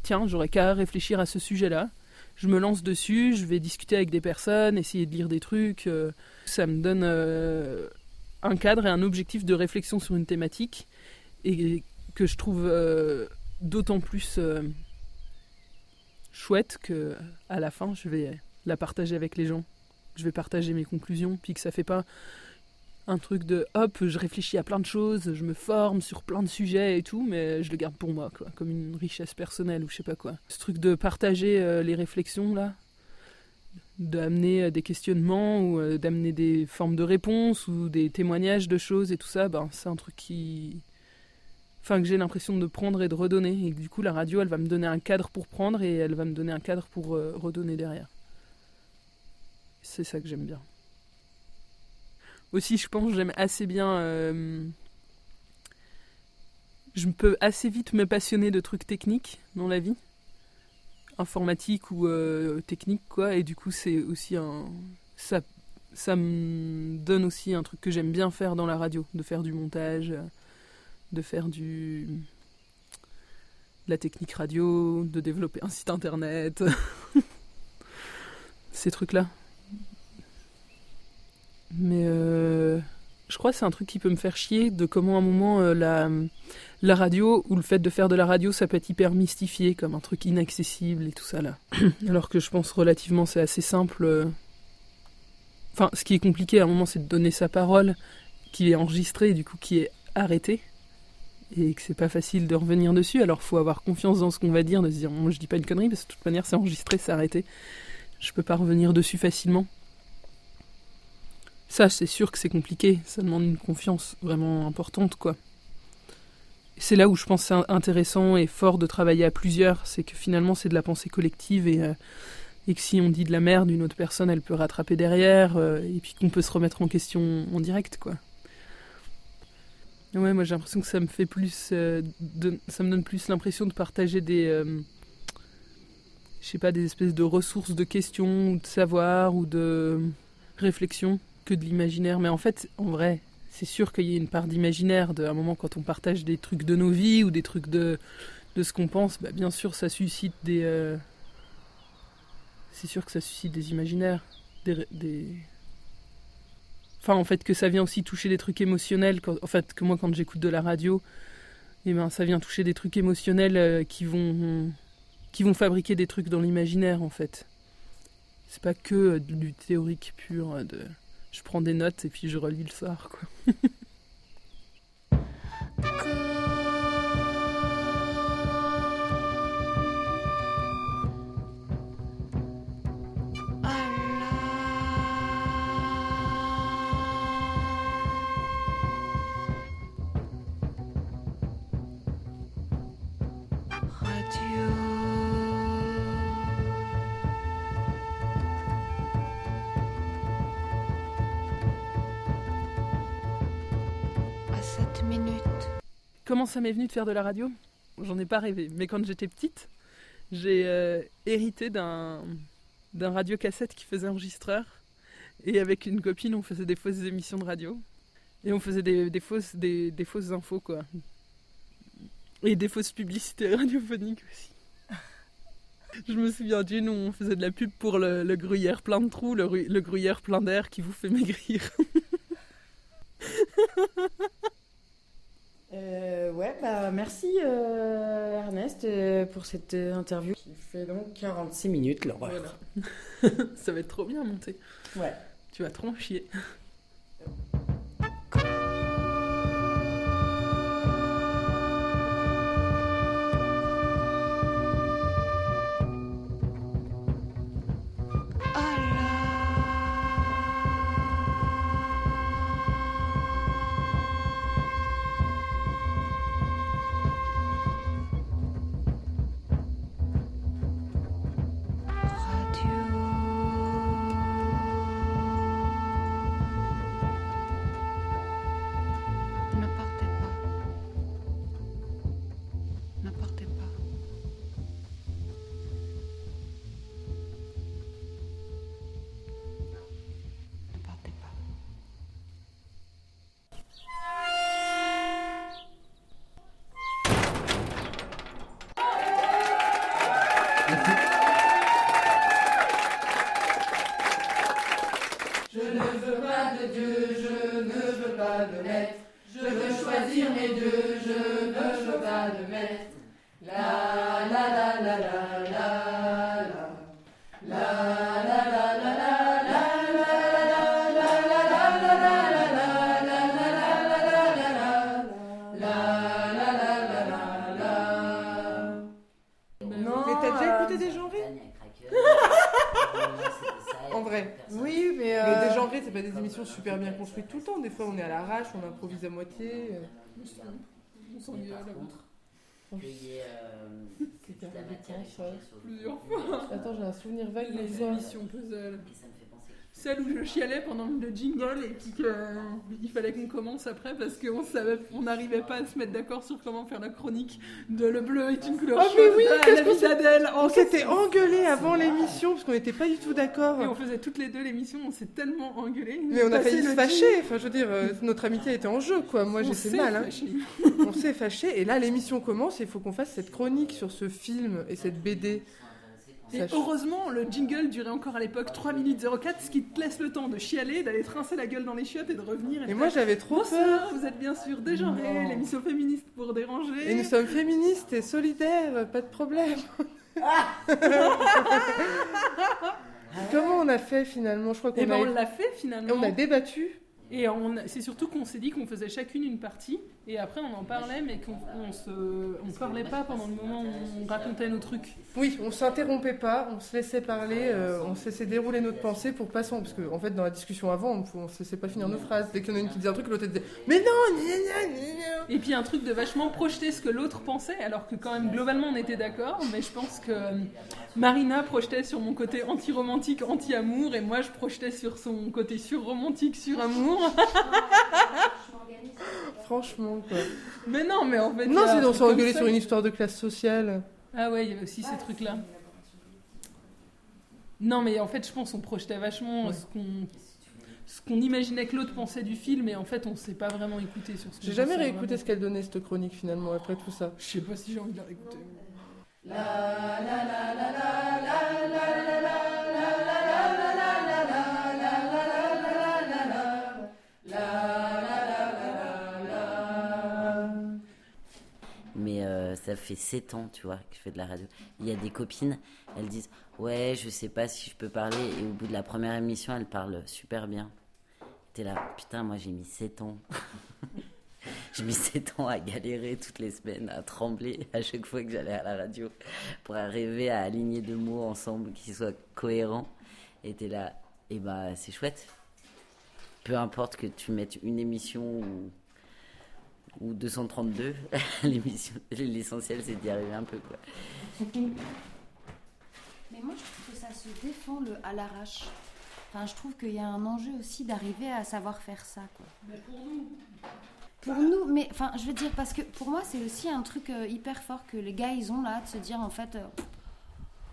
[SPEAKER 10] tiens, j'aurais qu'à réfléchir à ce sujet-là. Je me lance dessus, je vais discuter avec des personnes, essayer de lire des trucs. euh, ça me donne euh, un cadre et un objectif de réflexion sur une thématique et que je trouve euh, d'autant plus euh, chouette que à la fin je vais la partager avec les gens. Je vais partager mes conclusions puis que ça fait pas un truc de hop je réfléchis à plein de choses je me forme sur plein de sujets et tout mais je le garde pour moi quoi comme une richesse personnelle ou je sais pas quoi. Ce truc de partager euh, les réflexions là d'amener euh, des questionnements ou euh, d'amener des formes de réponses ou des témoignages de choses et tout ça ben c'est un truc qui enfin que j'ai l'impression de prendre et de redonner. Et que du coup la radio elle va me donner un cadre pour prendre et elle va me donner un cadre pour euh, redonner derrière. C'est ça que j'aime bien. Aussi je pense j'aime assez bien euh, je peux assez vite me passionner de trucs techniques dans la vie. Informatique ou euh, technique quoi. Et du coup c'est aussi un ça ça me donne aussi un truc que j'aime bien faire dans la radio. De faire du montage de faire du de la technique radio, de développer un site internet, ces trucs-là. Mais euh, je crois que c'est un truc qui peut me faire chier de comment à un moment euh, la, la radio ou le fait de faire de la radio ça peut être hyper mystifié comme un truc inaccessible et tout ça là. Alors que je pense relativement c'est assez simple. euh. Enfin, ce qui est compliqué à un moment c'est de donner sa parole qui est enregistrée et du coup qui est arrêtée et que c'est pas facile de revenir dessus. Alors faut avoir confiance dans ce qu'on va dire, de se dire moi je dis pas une connerie parce que de toute manière c'est enregistré, c'est arrêté. Je peux pas revenir dessus facilement. Ça c'est sûr que c'est compliqué, ça demande une confiance vraiment importante quoi. C'est là où je pense c'est intéressant et fort de travailler à plusieurs, c'est que finalement c'est de la pensée collective et, euh, et que si on dit de la merde, une autre personne elle peut rattraper derrière euh, et puis qu'on peut se remettre en question en direct quoi. Ouais, moi j'ai l'impression que ça me fait plus. euh, ça me donne plus l'impression de partager des. euh, je sais pas, des espèces de ressources de questions, ou de savoir, ou de réflexions que de l'imaginaire. Mais en fait, en vrai, c'est sûr qu'il y a une part d'imaginaire. À un moment, quand on partage des trucs de nos vies ou des trucs de, de ce qu'on pense, bah, bien sûr, ça suscite des. euh, C'est sûr que ça suscite des imaginaires. Des, des- Enfin, en fait, que ça vient aussi toucher des trucs émotionnels. En fait, que moi, quand j'écoute de la radio, eh ben, ça vient toucher des trucs émotionnels euh, qui vont qui vont fabriquer des trucs dans l'imaginaire en fait. C'est pas que euh, du théorique pur euh, je prends des notes et puis je relis le soir quoi. ça m'est venu de faire de la radio. J'en ai pas rêvé, mais quand j'étais petite, j'ai euh, hérité d'un d'un radiocassette qui faisait enregistreur. Et avec une copine on faisait des fausses émissions de radio. Et on faisait des, des fausses des, des fausses infos quoi. Et des fausses publicités radiophoniques aussi. Je me souviens d'une où on faisait de la pub pour le, le gruyère plein de trous, le, le gruyère plein d'air qui vous fait maigrir.
[SPEAKER 3] Euh, ouais, bah merci euh, Ernest euh, pour cette euh, interview qui fait donc 46 minutes l'horreur.
[SPEAKER 10] Ça va être trop bien monté.
[SPEAKER 3] Ouais.
[SPEAKER 10] Tu vas trop en chier.
[SPEAKER 4] Tout le temps. Des fois, on est à l'arrache, on improvise à moitié.
[SPEAKER 10] On s'ennuie à la outre.
[SPEAKER 4] C'était un peu
[SPEAKER 10] Plusieurs fois.
[SPEAKER 4] Attends, j'ai un souvenir vague de
[SPEAKER 10] Les
[SPEAKER 4] ça.
[SPEAKER 10] émissions puzzle. Celle où je chialais pendant le jingle et puis qu'il fallait qu'on commence après parce qu'on on n'arrivait pas à se mettre d'accord sur comment faire la chronique de Le bleu est une couleur
[SPEAKER 4] Ah mais oui,
[SPEAKER 10] la vie d'Adèle.
[SPEAKER 4] On s'était engueulé avant l'émission parce qu'on n'était pas du tout d'accord.
[SPEAKER 10] Et on faisait toutes les deux l'émission, on s'est tellement engueulés.
[SPEAKER 4] Mais on a failli se fâcher. Enfin, je veux dire, euh, notre amitié était en jeu, quoi. Moi, j'étais mal. Hein. on s'est fâché. Et là, l'émission commence. et Il faut qu'on fasse cette chronique sur ce film et cette BD.
[SPEAKER 10] Et heureusement, le jingle durait encore à l'époque 3 minutes 04, ce qui te laisse le temps de chialer, d'aller trincer la gueule dans les chiottes et de revenir.
[SPEAKER 4] Et moi, j'avais trop
[SPEAKER 10] Bonsoir, vous êtes bien sûr dégenré, l'émission féministe pour déranger.
[SPEAKER 4] Et nous sommes féministes et solidaires, pas de problème. Comment on a fait finalement? Je crois qu'on
[SPEAKER 10] Et ben
[SPEAKER 4] a...
[SPEAKER 10] on l'a fait finalement.
[SPEAKER 4] Et on a débattu.
[SPEAKER 10] Et on- c'est surtout qu'on s'est dit qu'on faisait chacune une partie, et après on en parlait, mais qu'on on se, on parlait pas pendant le moment où on racontait nos trucs.
[SPEAKER 4] Oui, on s'interrompait pas, on se laissait parler, euh, on se laissait dérouler notre pensée pour pas s'en... Parce qu'en en fait, dans la discussion avant, on, on se laissait pas finir nos phrases. Dès qu'il y en a une qui disait un truc, l'autre disait « Mais non gna, gna, gna, gna.
[SPEAKER 10] Et puis un truc de vachement projeter ce que l'autre pensait, alors que quand même globalement on était d'accord, mais je pense que euh, Marina projetait sur mon côté anti-romantique, anti-amour, et moi je projetais sur son côté sur-romantique, sur-amour.
[SPEAKER 4] Franchement, quoi.
[SPEAKER 10] Mais non, mais en fait.
[SPEAKER 4] Non, c'est on s'est engueulé sur une histoire de classe sociale.
[SPEAKER 10] Ah ouais, il y avait aussi ces trucs-là. Non, mais en fait, je pense qu'on projetait vachement
[SPEAKER 4] Ouais.
[SPEAKER 10] ce qu'on. ce qu'on imaginait que l'autre pensait du film, et en fait, on s'est pas vraiment écouté sur ce.
[SPEAKER 4] J'ai jamais réécouté ce qu'elle donnait cette chronique finalement après tout ça.
[SPEAKER 10] Je sais pas si j'ai envie de la réécouter.
[SPEAKER 12] Mais euh, ça fait 7 ans, tu vois, que je fais de la radio. Il y a des copines, elles disent Ouais, je sais pas si je peux parler. Et au bout de la première émission, elles parlent super bien. T'es là, putain, moi j'ai mis 7 ans. j'ai mis 7 ans à galérer toutes les semaines, à trembler à chaque fois que j'allais à la radio pour arriver à aligner deux mots ensemble qui soient cohérents. Et t'es là, et bah c'est chouette. Peu importe que tu mettes une émission ou ou 232, l'émission, l'essentiel c'est d'y arriver un peu quoi.
[SPEAKER 9] Mais moi, je trouve que ça se défend le à l'arrache. Enfin, je trouve qu'il y a un enjeu aussi d'arriver à savoir faire ça, quoi.
[SPEAKER 10] Mais pour nous.
[SPEAKER 9] Pour nous, mais enfin, je veux dire, parce que pour moi, c'est aussi un truc euh, hyper fort que les gars, ils ont là, de se dire, en fait, euh,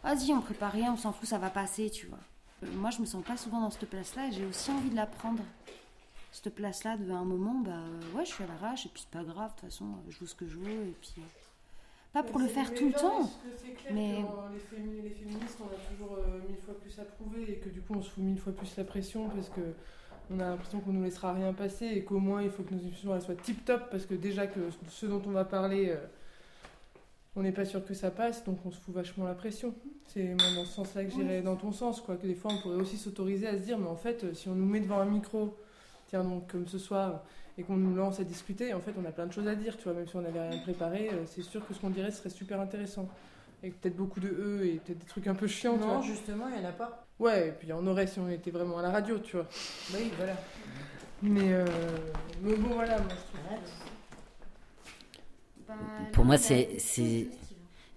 [SPEAKER 9] vas-y, on prépare rien, on s'en fout, ça va passer, tu vois. Euh, moi, je me sens pas souvent dans cette place-là et j'ai aussi envie de la prendre. Cette place-là, de un moment, bah euh, ouais, je suis à l'arrache et puis c'est pas grave, de toute façon, euh, je joue ce que je veux et puis. euh, pas pour le faire tout le temps, mais.
[SPEAKER 4] Les, les féministes, on a toujours euh, mille fois plus à prouver et que du coup on se fout mille fois plus la pression parce que on a l'impression qu'on nous laissera rien passer et qu'au moins il faut que nos émissions elles soient tip top parce que déjà que ce dont on va parler, euh, on n'est pas sûr que ça passe donc on se fout vachement la pression. C'est dans ce sens-là que j'irais dans ton sens quoi. Que des fois on pourrait aussi s'autoriser à se dire mais en fait si on nous met devant un micro, tiens donc comme ce soir et qu'on nous lance à discuter, en fait, on a plein de choses à dire, tu vois, même si on n'avait rien préparé, euh, c'est sûr que ce qu'on dirait serait super intéressant. Avec peut-être beaucoup de E et peut-être des trucs un peu chiants, tu
[SPEAKER 3] Non,
[SPEAKER 4] vois.
[SPEAKER 3] justement, il n'y en a pas.
[SPEAKER 4] Ouais, et puis il y en aurait si on était vraiment à la radio, tu vois.
[SPEAKER 3] Oui, voilà.
[SPEAKER 4] Mais, euh, mais bon, voilà, moi, je trouve
[SPEAKER 9] Bah,
[SPEAKER 12] Pour moi, c'est c'est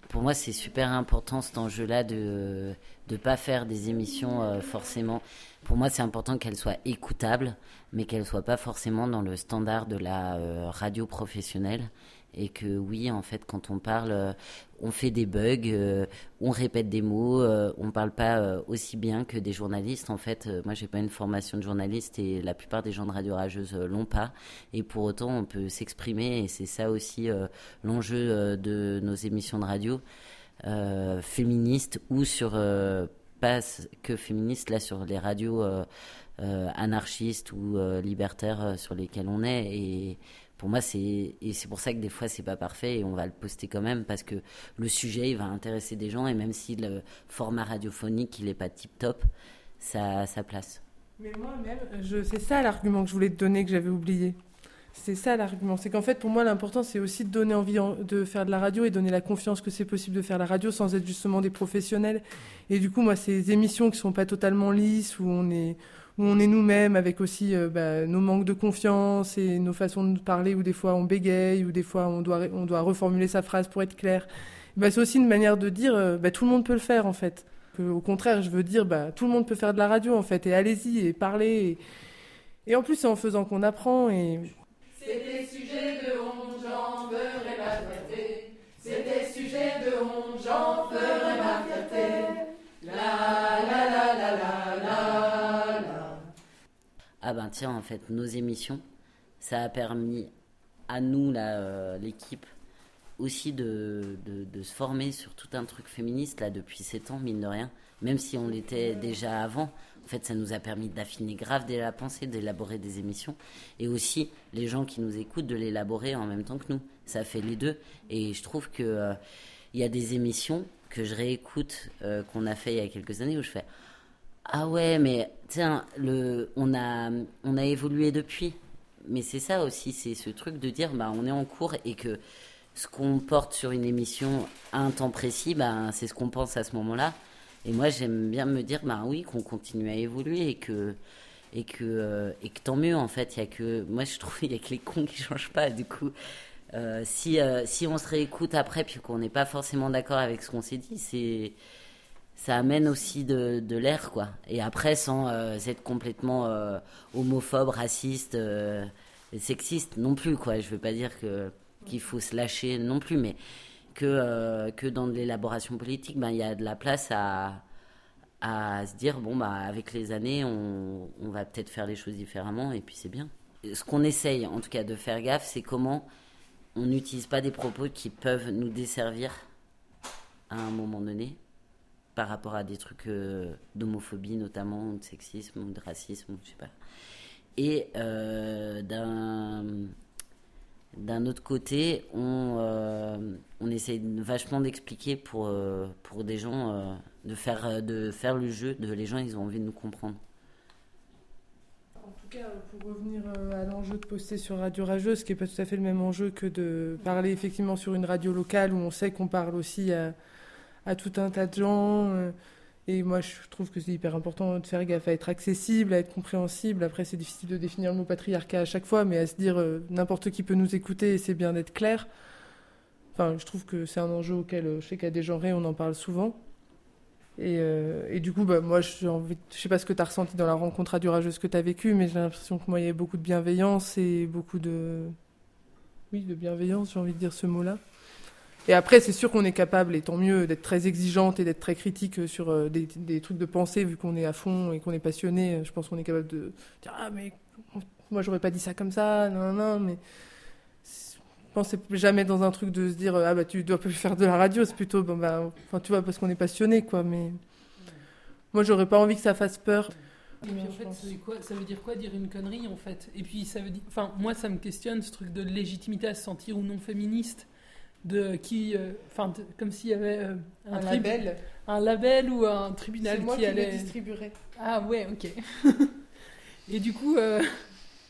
[SPEAKER 12] pour moi c'est super important cet enjeu-là de de pas faire des émissions euh, forcément. Pour moi, c'est important qu'elles soient écoutables, mais qu'elles soient pas forcément dans le standard de la euh, radio professionnelle. Et que oui, en fait, quand on parle, euh, on fait des bugs, euh, on répète des mots, on parle pas aussi bien que des journalistes. En fait, moi, j'ai pas une formation de journaliste et la plupart des gens de Radio Rageuse l'ont pas. Et pour autant, on peut s'exprimer et c'est ça aussi l'enjeu de nos émissions de radio euh, féministes ou sur pas que féministes là sur les radios euh, euh, anarchistes ou euh, libertaires sur lesquelles on est et pour moi c'est et c'est pour ça que des fois c'est pas parfait et on va le poster quand même parce que le sujet il va intéresser des gens et même si le format radiophonique il est pas tip top ça ça place
[SPEAKER 4] Mais moi-même, c'est ça l'argument que je voulais te donner que j'avais oublié. C'est ça l'argument. C'est qu'en fait, pour moi, l'important, c'est aussi de donner envie en- de faire de la radio et donner la confiance que c'est possible de faire la radio sans être justement des professionnels. Et du coup, moi, ces émissions qui sont pas totalement lisses, où on est, où est nous-mêmes, avec aussi euh, bah, nos manques de confiance et nos façons de parler, où des fois on bégaye, ou des fois on doit, on doit reformuler sa phrase pour être clair. Bah, c'est aussi une manière de dire, euh, bah, tout le monde peut le faire, en fait. Au contraire, je veux dire, bah, tout le monde peut faire de la radio, en fait, et allez-y, et parlez. Et, et en plus, c'est en faisant qu'on apprend. Et
[SPEAKER 13] C'est des sujets de honte, j'en ferai ma fierté. C'est des sujets de honte, j'en ferai ma fierté. La la la la la la la.
[SPEAKER 12] Ah ben tiens, en fait, nos émissions, ça a permis à nous, euh, l'équipe, aussi de, de, de se former sur tout un truc féministe, là, depuis 7 ans, mine de rien. Même si on l'était déjà avant, en fait, ça nous a permis d'affiner grave dès la pensée, d'élaborer des émissions. Et aussi, les gens qui nous écoutent, de l'élaborer en même temps que nous. Ça fait les deux. Et je trouve que euh, il y a des émissions que je réécoute, euh, qu'on a fait il y a quelques années, où je fais ah ouais, mais tiens, on, a, on a évolué depuis. Mais c'est ça aussi, c'est ce truc de dire, bah, on est en cours et que ce qu'on porte sur une émission à un temps précis, bah, c'est ce qu'on pense à ce moment-là. Et moi, j'aime bien me dire, bah oui, qu'on continue à évoluer et que, et que, euh, et que tant mieux, en fait. Il y a que, moi, je trouve, il y a que les cons qui changent pas, du coup. Euh, si, euh, si on se réécoute après, puis qu'on n'est pas forcément d'accord avec ce qu'on s'est dit, c'est ça amène aussi de, de l'air, quoi. Et après, sans être complètement homophobe, raciste, sexiste non plus, quoi. Je veux pas dire que qu'il faut se lâcher non plus, mais que, euh, que dans l'élaboration politique, ben, il y a de la place à, se dire bon bah avec les années on, va peut-être faire les choses différemment et puis c'est bien. Ce qu'on essaye en tout cas de faire gaffe c'est comment on n'utilise pas des propos qui peuvent nous desservir à un moment donné par rapport à des trucs euh, d'homophobie notamment, ou de sexisme ou de racisme, je sais pas. Et euh, d'un d'un autre côté, on, euh, on essaie vachement d'expliquer pour, euh, pour des gens, euh, de, faire, de faire le jeu, de les gens, ils ont envie de nous comprendre.
[SPEAKER 4] En tout cas, pour revenir euh, à l'enjeu de poster sur Radio Rageuse, qui n'est pas tout à fait le même enjeu que de parler effectivement sur une radio locale où on sait qu'on parle aussi à tout un tas de gens. Et moi, je trouve que c'est hyper important de faire gaffe à être accessible, à être compréhensible. Après, c'est difficile de définir le mot patriarcat à chaque fois, mais à se dire euh, n'importe qui peut nous écouter et c'est bien d'être clair. Enfin, je trouve que c'est un enjeu auquel euh, je sais qu'à des genrés, on en parle souvent. Et, euh, et du coup, bah, moi, je sais pas ce que tu as ressenti dans la rencontre radio rageuse que tu as vécue, mais j'ai l'impression que moi, il y avait beaucoup de bienveillance et beaucoup de. Oui, de bienveillance, j'ai envie de dire ce mot-là. Et après, c'est sûr qu'on est capable, et tant mieux, d'être très exigeante et d'être très critique sur euh, des, des trucs de pensée, vu qu'on est à fond et qu'on est passionné. Je pense qu'on est capable de dire Ah, mais moi, j'aurais pas dit ça comme ça, non, non, mais. Je pense que c'est jamais dans un truc de se dire Ah, bah, tu dois plus faire de la radio, c'est plutôt, bon, bah, enfin, tu vois, parce qu'on est passionné, quoi, mais. Moi, j'aurais pas envie que ça fasse peur.
[SPEAKER 10] Et puis en fait, c'est quoi, ça veut dire quoi dire une connerie en fait? Et puis ça veut dire. Enfin, moi ça me questionne ce truc de légitimité à se sentir ou non féministe. De qui. euh, Enfin, comme s'il y avait euh,
[SPEAKER 4] Un label.
[SPEAKER 10] Un label ou un tribunal
[SPEAKER 4] moi
[SPEAKER 10] qui
[SPEAKER 4] qui
[SPEAKER 10] allait.
[SPEAKER 4] le distribuerai.
[SPEAKER 10] Ah ouais, ok. Et du coup, euh,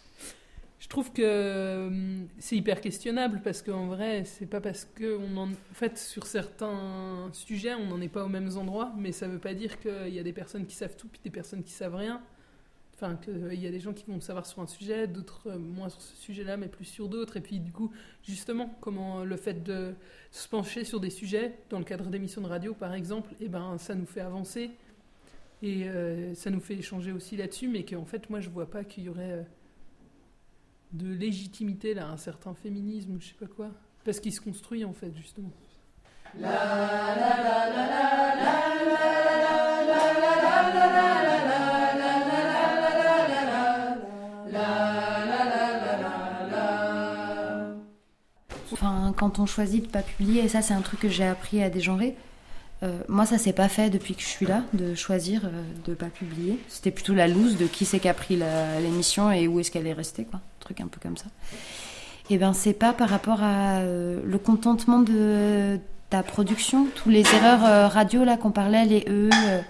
[SPEAKER 10] je trouve que euh, c'est hyper questionnable parce qu'en vrai, c'est pas parce que on en, en fait sur certains sujets, on n'en est pas aux mêmes endroits, mais ça veut pas dire qu'il y a des personnes qui savent tout puis des personnes qui savent rien. Enfin, qu'il y a des gens qui vont savoir sur un sujet, d'autres euh, moins sur ce sujet-là, mais plus sur d'autres. Et puis, du coup, justement, comment le fait de se pencher sur des sujets, dans le cadre d'émissions de radio, par exemple, eh ben, ça nous fait avancer. Et euh, ça nous fait échanger aussi là-dessus, mais qu'en fait, moi, je vois pas qu'il y aurait euh, de légitimité un certain féminisme je sais pas quoi. Parce qu'il se construit, en fait, justement.
[SPEAKER 9] Quand on choisit de pas publier, et ça c'est un truc que j'ai appris à dégenrer, euh, moi ça s'est pas fait depuis que je suis là, de choisir euh, de pas publier. C'était plutôt la loose de qui c'est qui a pris l'émission et où est-ce qu'elle est restée, quoi. Un truc un peu comme ça. Et ben c'est pas par rapport à euh, le contentement de ta production, tous les erreurs euh, radio là qu'on parlait, les E, euh,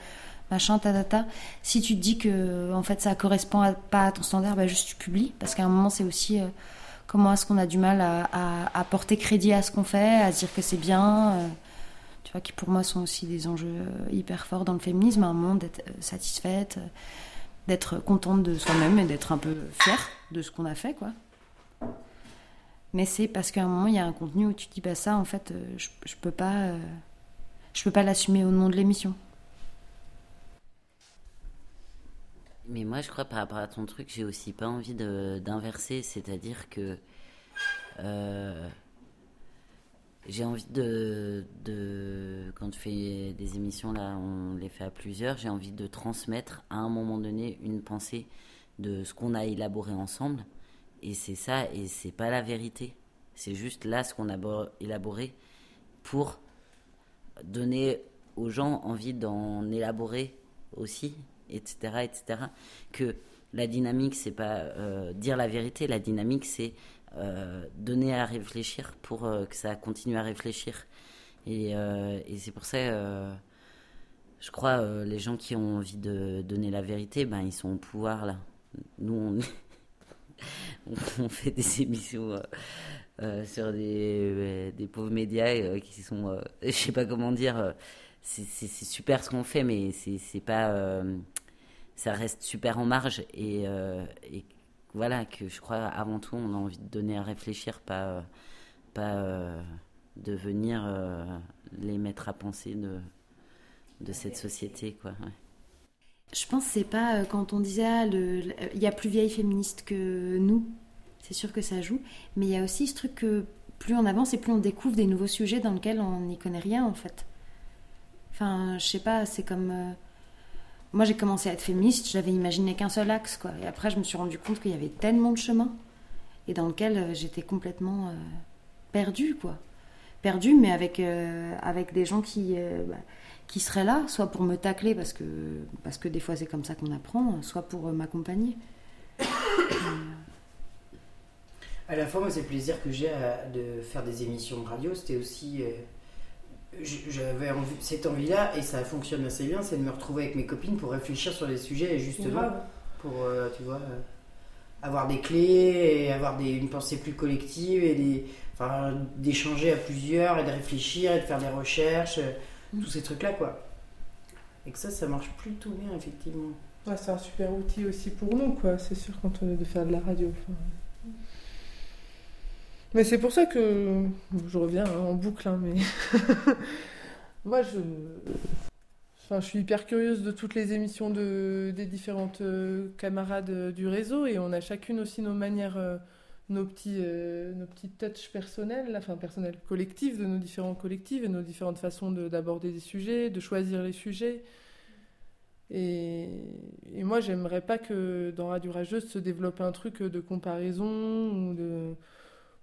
[SPEAKER 9] machin, ta, ta. Si tu te dis que en fait ça correspond pas à ton standard, bah juste tu publies, parce qu'à un moment c'est aussi comment est-ce qu'on a du mal à, porter crédit à ce qu'on fait, à se dire que c'est bien, euh, tu vois, qui pour moi sont aussi des enjeux euh, hyper forts dans le féminisme, à un moment d'être euh, satisfaite, d'être contente de soi-même et d'être un peu fière de ce qu'on a fait, quoi. Mais c'est parce qu'à un moment, il y a un contenu où tu dis, bah ça, en fait, je, je peux pas, peux pas l'assumer au nom de l'émission.
[SPEAKER 12] Mais moi, je crois par rapport à ton truc, j'ai aussi pas envie d'inverser, c'est-à-dire que euh, j'ai envie de, de. Quand tu fais des émissions, là, on les fait à plusieurs, j'ai envie de transmettre à un moment donné une pensée de ce qu'on a élaboré ensemble. Et c'est ça, et c'est pas la vérité. C'est juste là ce qu'on a bo- élaboré pour donner aux gens envie d'en élaborer aussi, etc., etc. Que la dynamique, c'est pas euh, dire la vérité, la dynamique, c'est euh, donner à réfléchir pour euh, que ça continue à réfléchir. Et, c'est pour ça, je crois, les gens qui ont envie de donner la vérité, ben, ils sont au pouvoir là. Nous, on, fait des émissions. sur des, des pauvres médias qui sont, je sais pas comment dire, c'est super ce qu'on fait, mais c'est pas, ça reste super en marge et, euh, et voilà que je crois avant tout on a envie de donner à réfléchir, pas, euh, pas euh, de venir les mettre à penser de, de cette société quoi. ouais.
[SPEAKER 9] Je pense que c'est pas quand on disait ah, le- le- il y a plus vieilles féministes que nous, c'est sûr que ça joue, mais il y a aussi ce truc que plus on avance et plus on découvre des nouveaux sujets dans lesquels on n'y connaît rien en fait. Enfin, je sais pas, c'est comme moi j'ai commencé à être féministe, j'avais imaginé qu'un seul axe, quoi. Et après, je me suis rendu compte qu'il y avait tellement de chemins et dans lequel euh, j'étais complètement euh, perdue, quoi. Perdue, mais avec, euh, avec des gens qui, bah, qui seraient là, soit pour me tacler, parce que, parce que des fois c'est comme ça qu'on apprend, soit pour m'accompagner.
[SPEAKER 3] À la fois, moi, c'est le plaisir que j'ai de faire des émissions de radio. C'était aussi. J'avais envie- cette envie-là, et ça fonctionne assez bien, c'est de me retrouver avec mes copines pour réfléchir sur les sujets, et justement, pour, euh, tu vois, euh, avoir des clés, et avoir des, une pensée plus collective, et des, enfin, d'échanger à plusieurs, et de réfléchir, et de faire des recherches, euh, tous ces trucs-là, quoi. Et que ça, ça marche plutôt bien, effectivement.
[SPEAKER 4] Ouais, c'est un super outil aussi pour nous, quoi. C'est sûr, quand on est de faire de la radio. enfin. Mais c'est pour ça que je reviens hein, en boucle, hein, mais moi, je... Enfin, je suis hyper curieuse de toutes les émissions de... des différentes euh, camarades euh, du réseau et on a chacune aussi nos manières, euh, nos petits, nos petits touches personnels, enfin personnels, collectifs de nos différents collectifs et nos différentes façons de- d'aborder des sujets, de choisir les sujets. Et, et moi, j'aimerais pas que dans Radio Rageuse se développe un truc de comparaison ou de,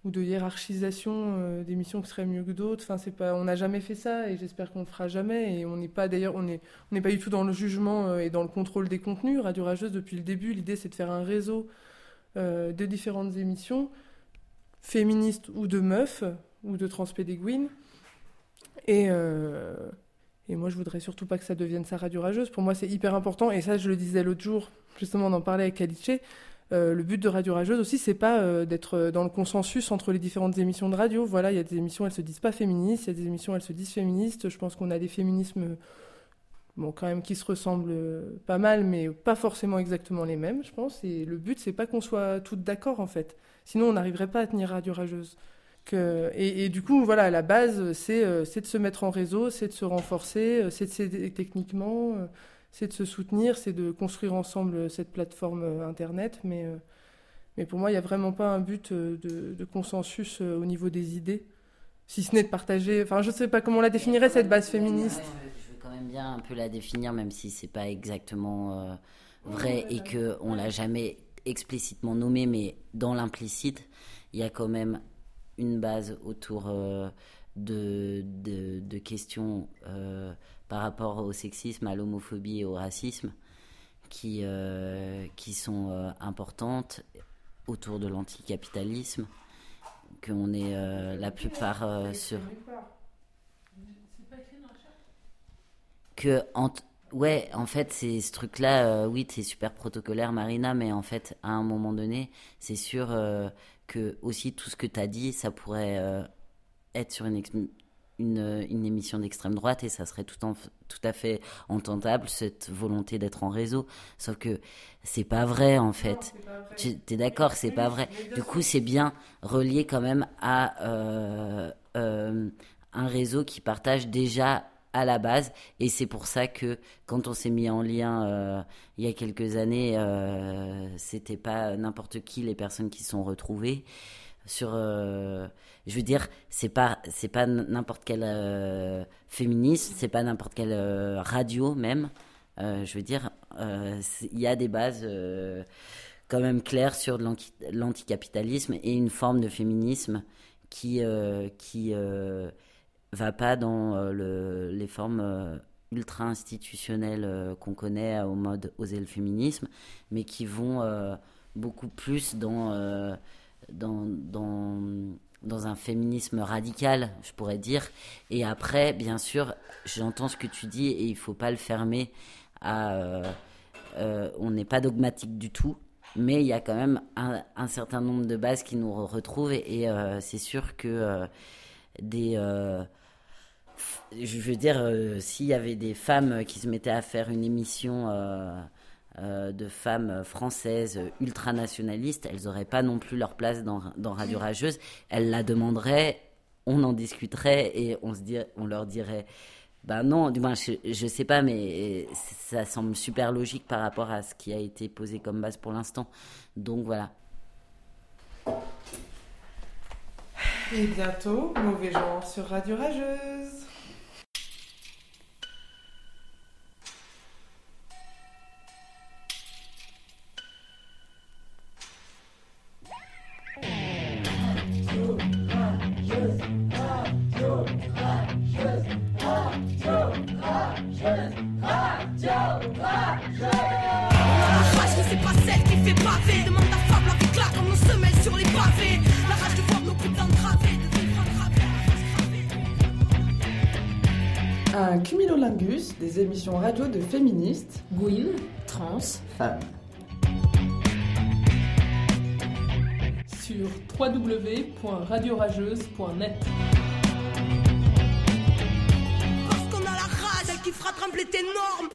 [SPEAKER 4] ou de hiérarchisation euh, d'émissions qui seraient mieux que d'autres. C'est pas, on n'a jamais fait ça et j'espère qu'on le fera jamais. Et on n'est pas d'ailleurs, on n'est pas du tout dans le jugement euh, et dans le contrôle des contenus. Radio Rageuse, depuis le début, l'idée c'est de faire un réseau euh, de différentes émissions, féministes ou de meufs ou de transpédéguines. Et, moi, je voudrais surtout pas que ça devienne ça radio rageuse. Pour moi, c'est hyper important. Et ça, je le disais l'autre jour, justement, on en parlait avec Alice. Euh, le but de Radio Rageuse aussi, c'est pas euh, d'être dans le consensus entre les différentes émissions de radio. Voilà, il y a des émissions, elles se disent pas féministes, il y a des émissions, elles se disent féministes. Je pense qu'on a des féminismes, bon, quand même, qui se ressemblent euh, pas mal, mais pas forcément exactement les mêmes, je pense. Et le but, c'est pas qu'on soit toutes d'accord, en fait. Sinon, on n'arriverait pas à tenir Radio Rageuse. Et, du coup, voilà, la base, c'est euh, de se mettre en réseau, c'est de se renforcer, euh, c'est de s'aider techniquement, euh, c'est de se soutenir, c'est de construire ensemble euh, cette plateforme euh, Internet. Mais, euh, mais pour moi, il n'y a vraiment pas un but euh, de, de consensus euh, au niveau des idées, si ce n'est de partager. Enfin, je ne sais pas comment on la définirait, cette base féministe.
[SPEAKER 12] Je veux quand même bien un peu la définir, même si c'est pas exactement euh, vrai et que on l'a jamais explicitement nommé, mais dans l'implicite, il y a quand même une base autour euh, de, de, de questions euh, par rapport au sexisme, à l'homophobie et au racisme qui, euh, qui sont euh, importantes autour de l'anticapitalisme, qu'on est euh, la plupart sur. Que en ouais en fait c'est ce truc là oui c'est super protocolaire Marina mais en fait à un moment donné c'est sûr que aussi tout ce que tu as dit ça pourrait être sur une, une, une émission d'extrême droite et ça serait tout, en, tout à fait entendable cette volonté d'être en réseau. Sauf que c'est pas vrai en fait. tu es d'accord c'est pas vrai. Du coup c'est bien relié quand même à euh, euh, un réseau qui partage déjà à la base. Et c'est pour ça que quand on s'est mis en lien euh, il y a quelques années euh, c'était pas n'importe qui les personnes qui se sont retrouvées sur euh, je veux dire c'est pas c'est pas n'importe quel euh, féministe c'est pas n'importe quelle euh, radio même. Euh, je veux dire euh, il y a des bases quand même claires sur l'anticapitalisme et une forme de féminisme qui qui va pas dans le, les formes ultra institutionnelles qu'on connaît au mode oser le féminisme, mais qui vont beaucoup plus dans, dans, dans un féminisme radical, je pourrais dire. Et après, bien sûr, j'entends ce que tu dis et il faut pas le fermer euh, euh, on n'est pas dogmatique du tout. Mais il y a quand même un, certain nombre de bases qui nous re- retrouvent et, euh, c'est sûr que des je veux dire, s'il y avait des femmes qui se mettaient à faire une émission euh, de femmes françaises ultranationalistes, elles n'auraient pas non plus leur place dans, Radio Rageuse. Elles la demanderaient, on en discuterait et on leur dirait. Ben non, du moins, je, je sais pas, mais ça semble super logique par rapport à ce qui a été posé comme base pour l'instant. Donc voilà.
[SPEAKER 4] Et bientôt, mauvais genre sur Radio Rageuse.
[SPEAKER 14] Cumulolingus des émissions radio de féministes.
[SPEAKER 5] Gouine, trans,
[SPEAKER 6] Femme.
[SPEAKER 10] Sur www.radiorageuse.net.
[SPEAKER 15] Parce qu'on a la rage, celle qui fera trembler tes normes.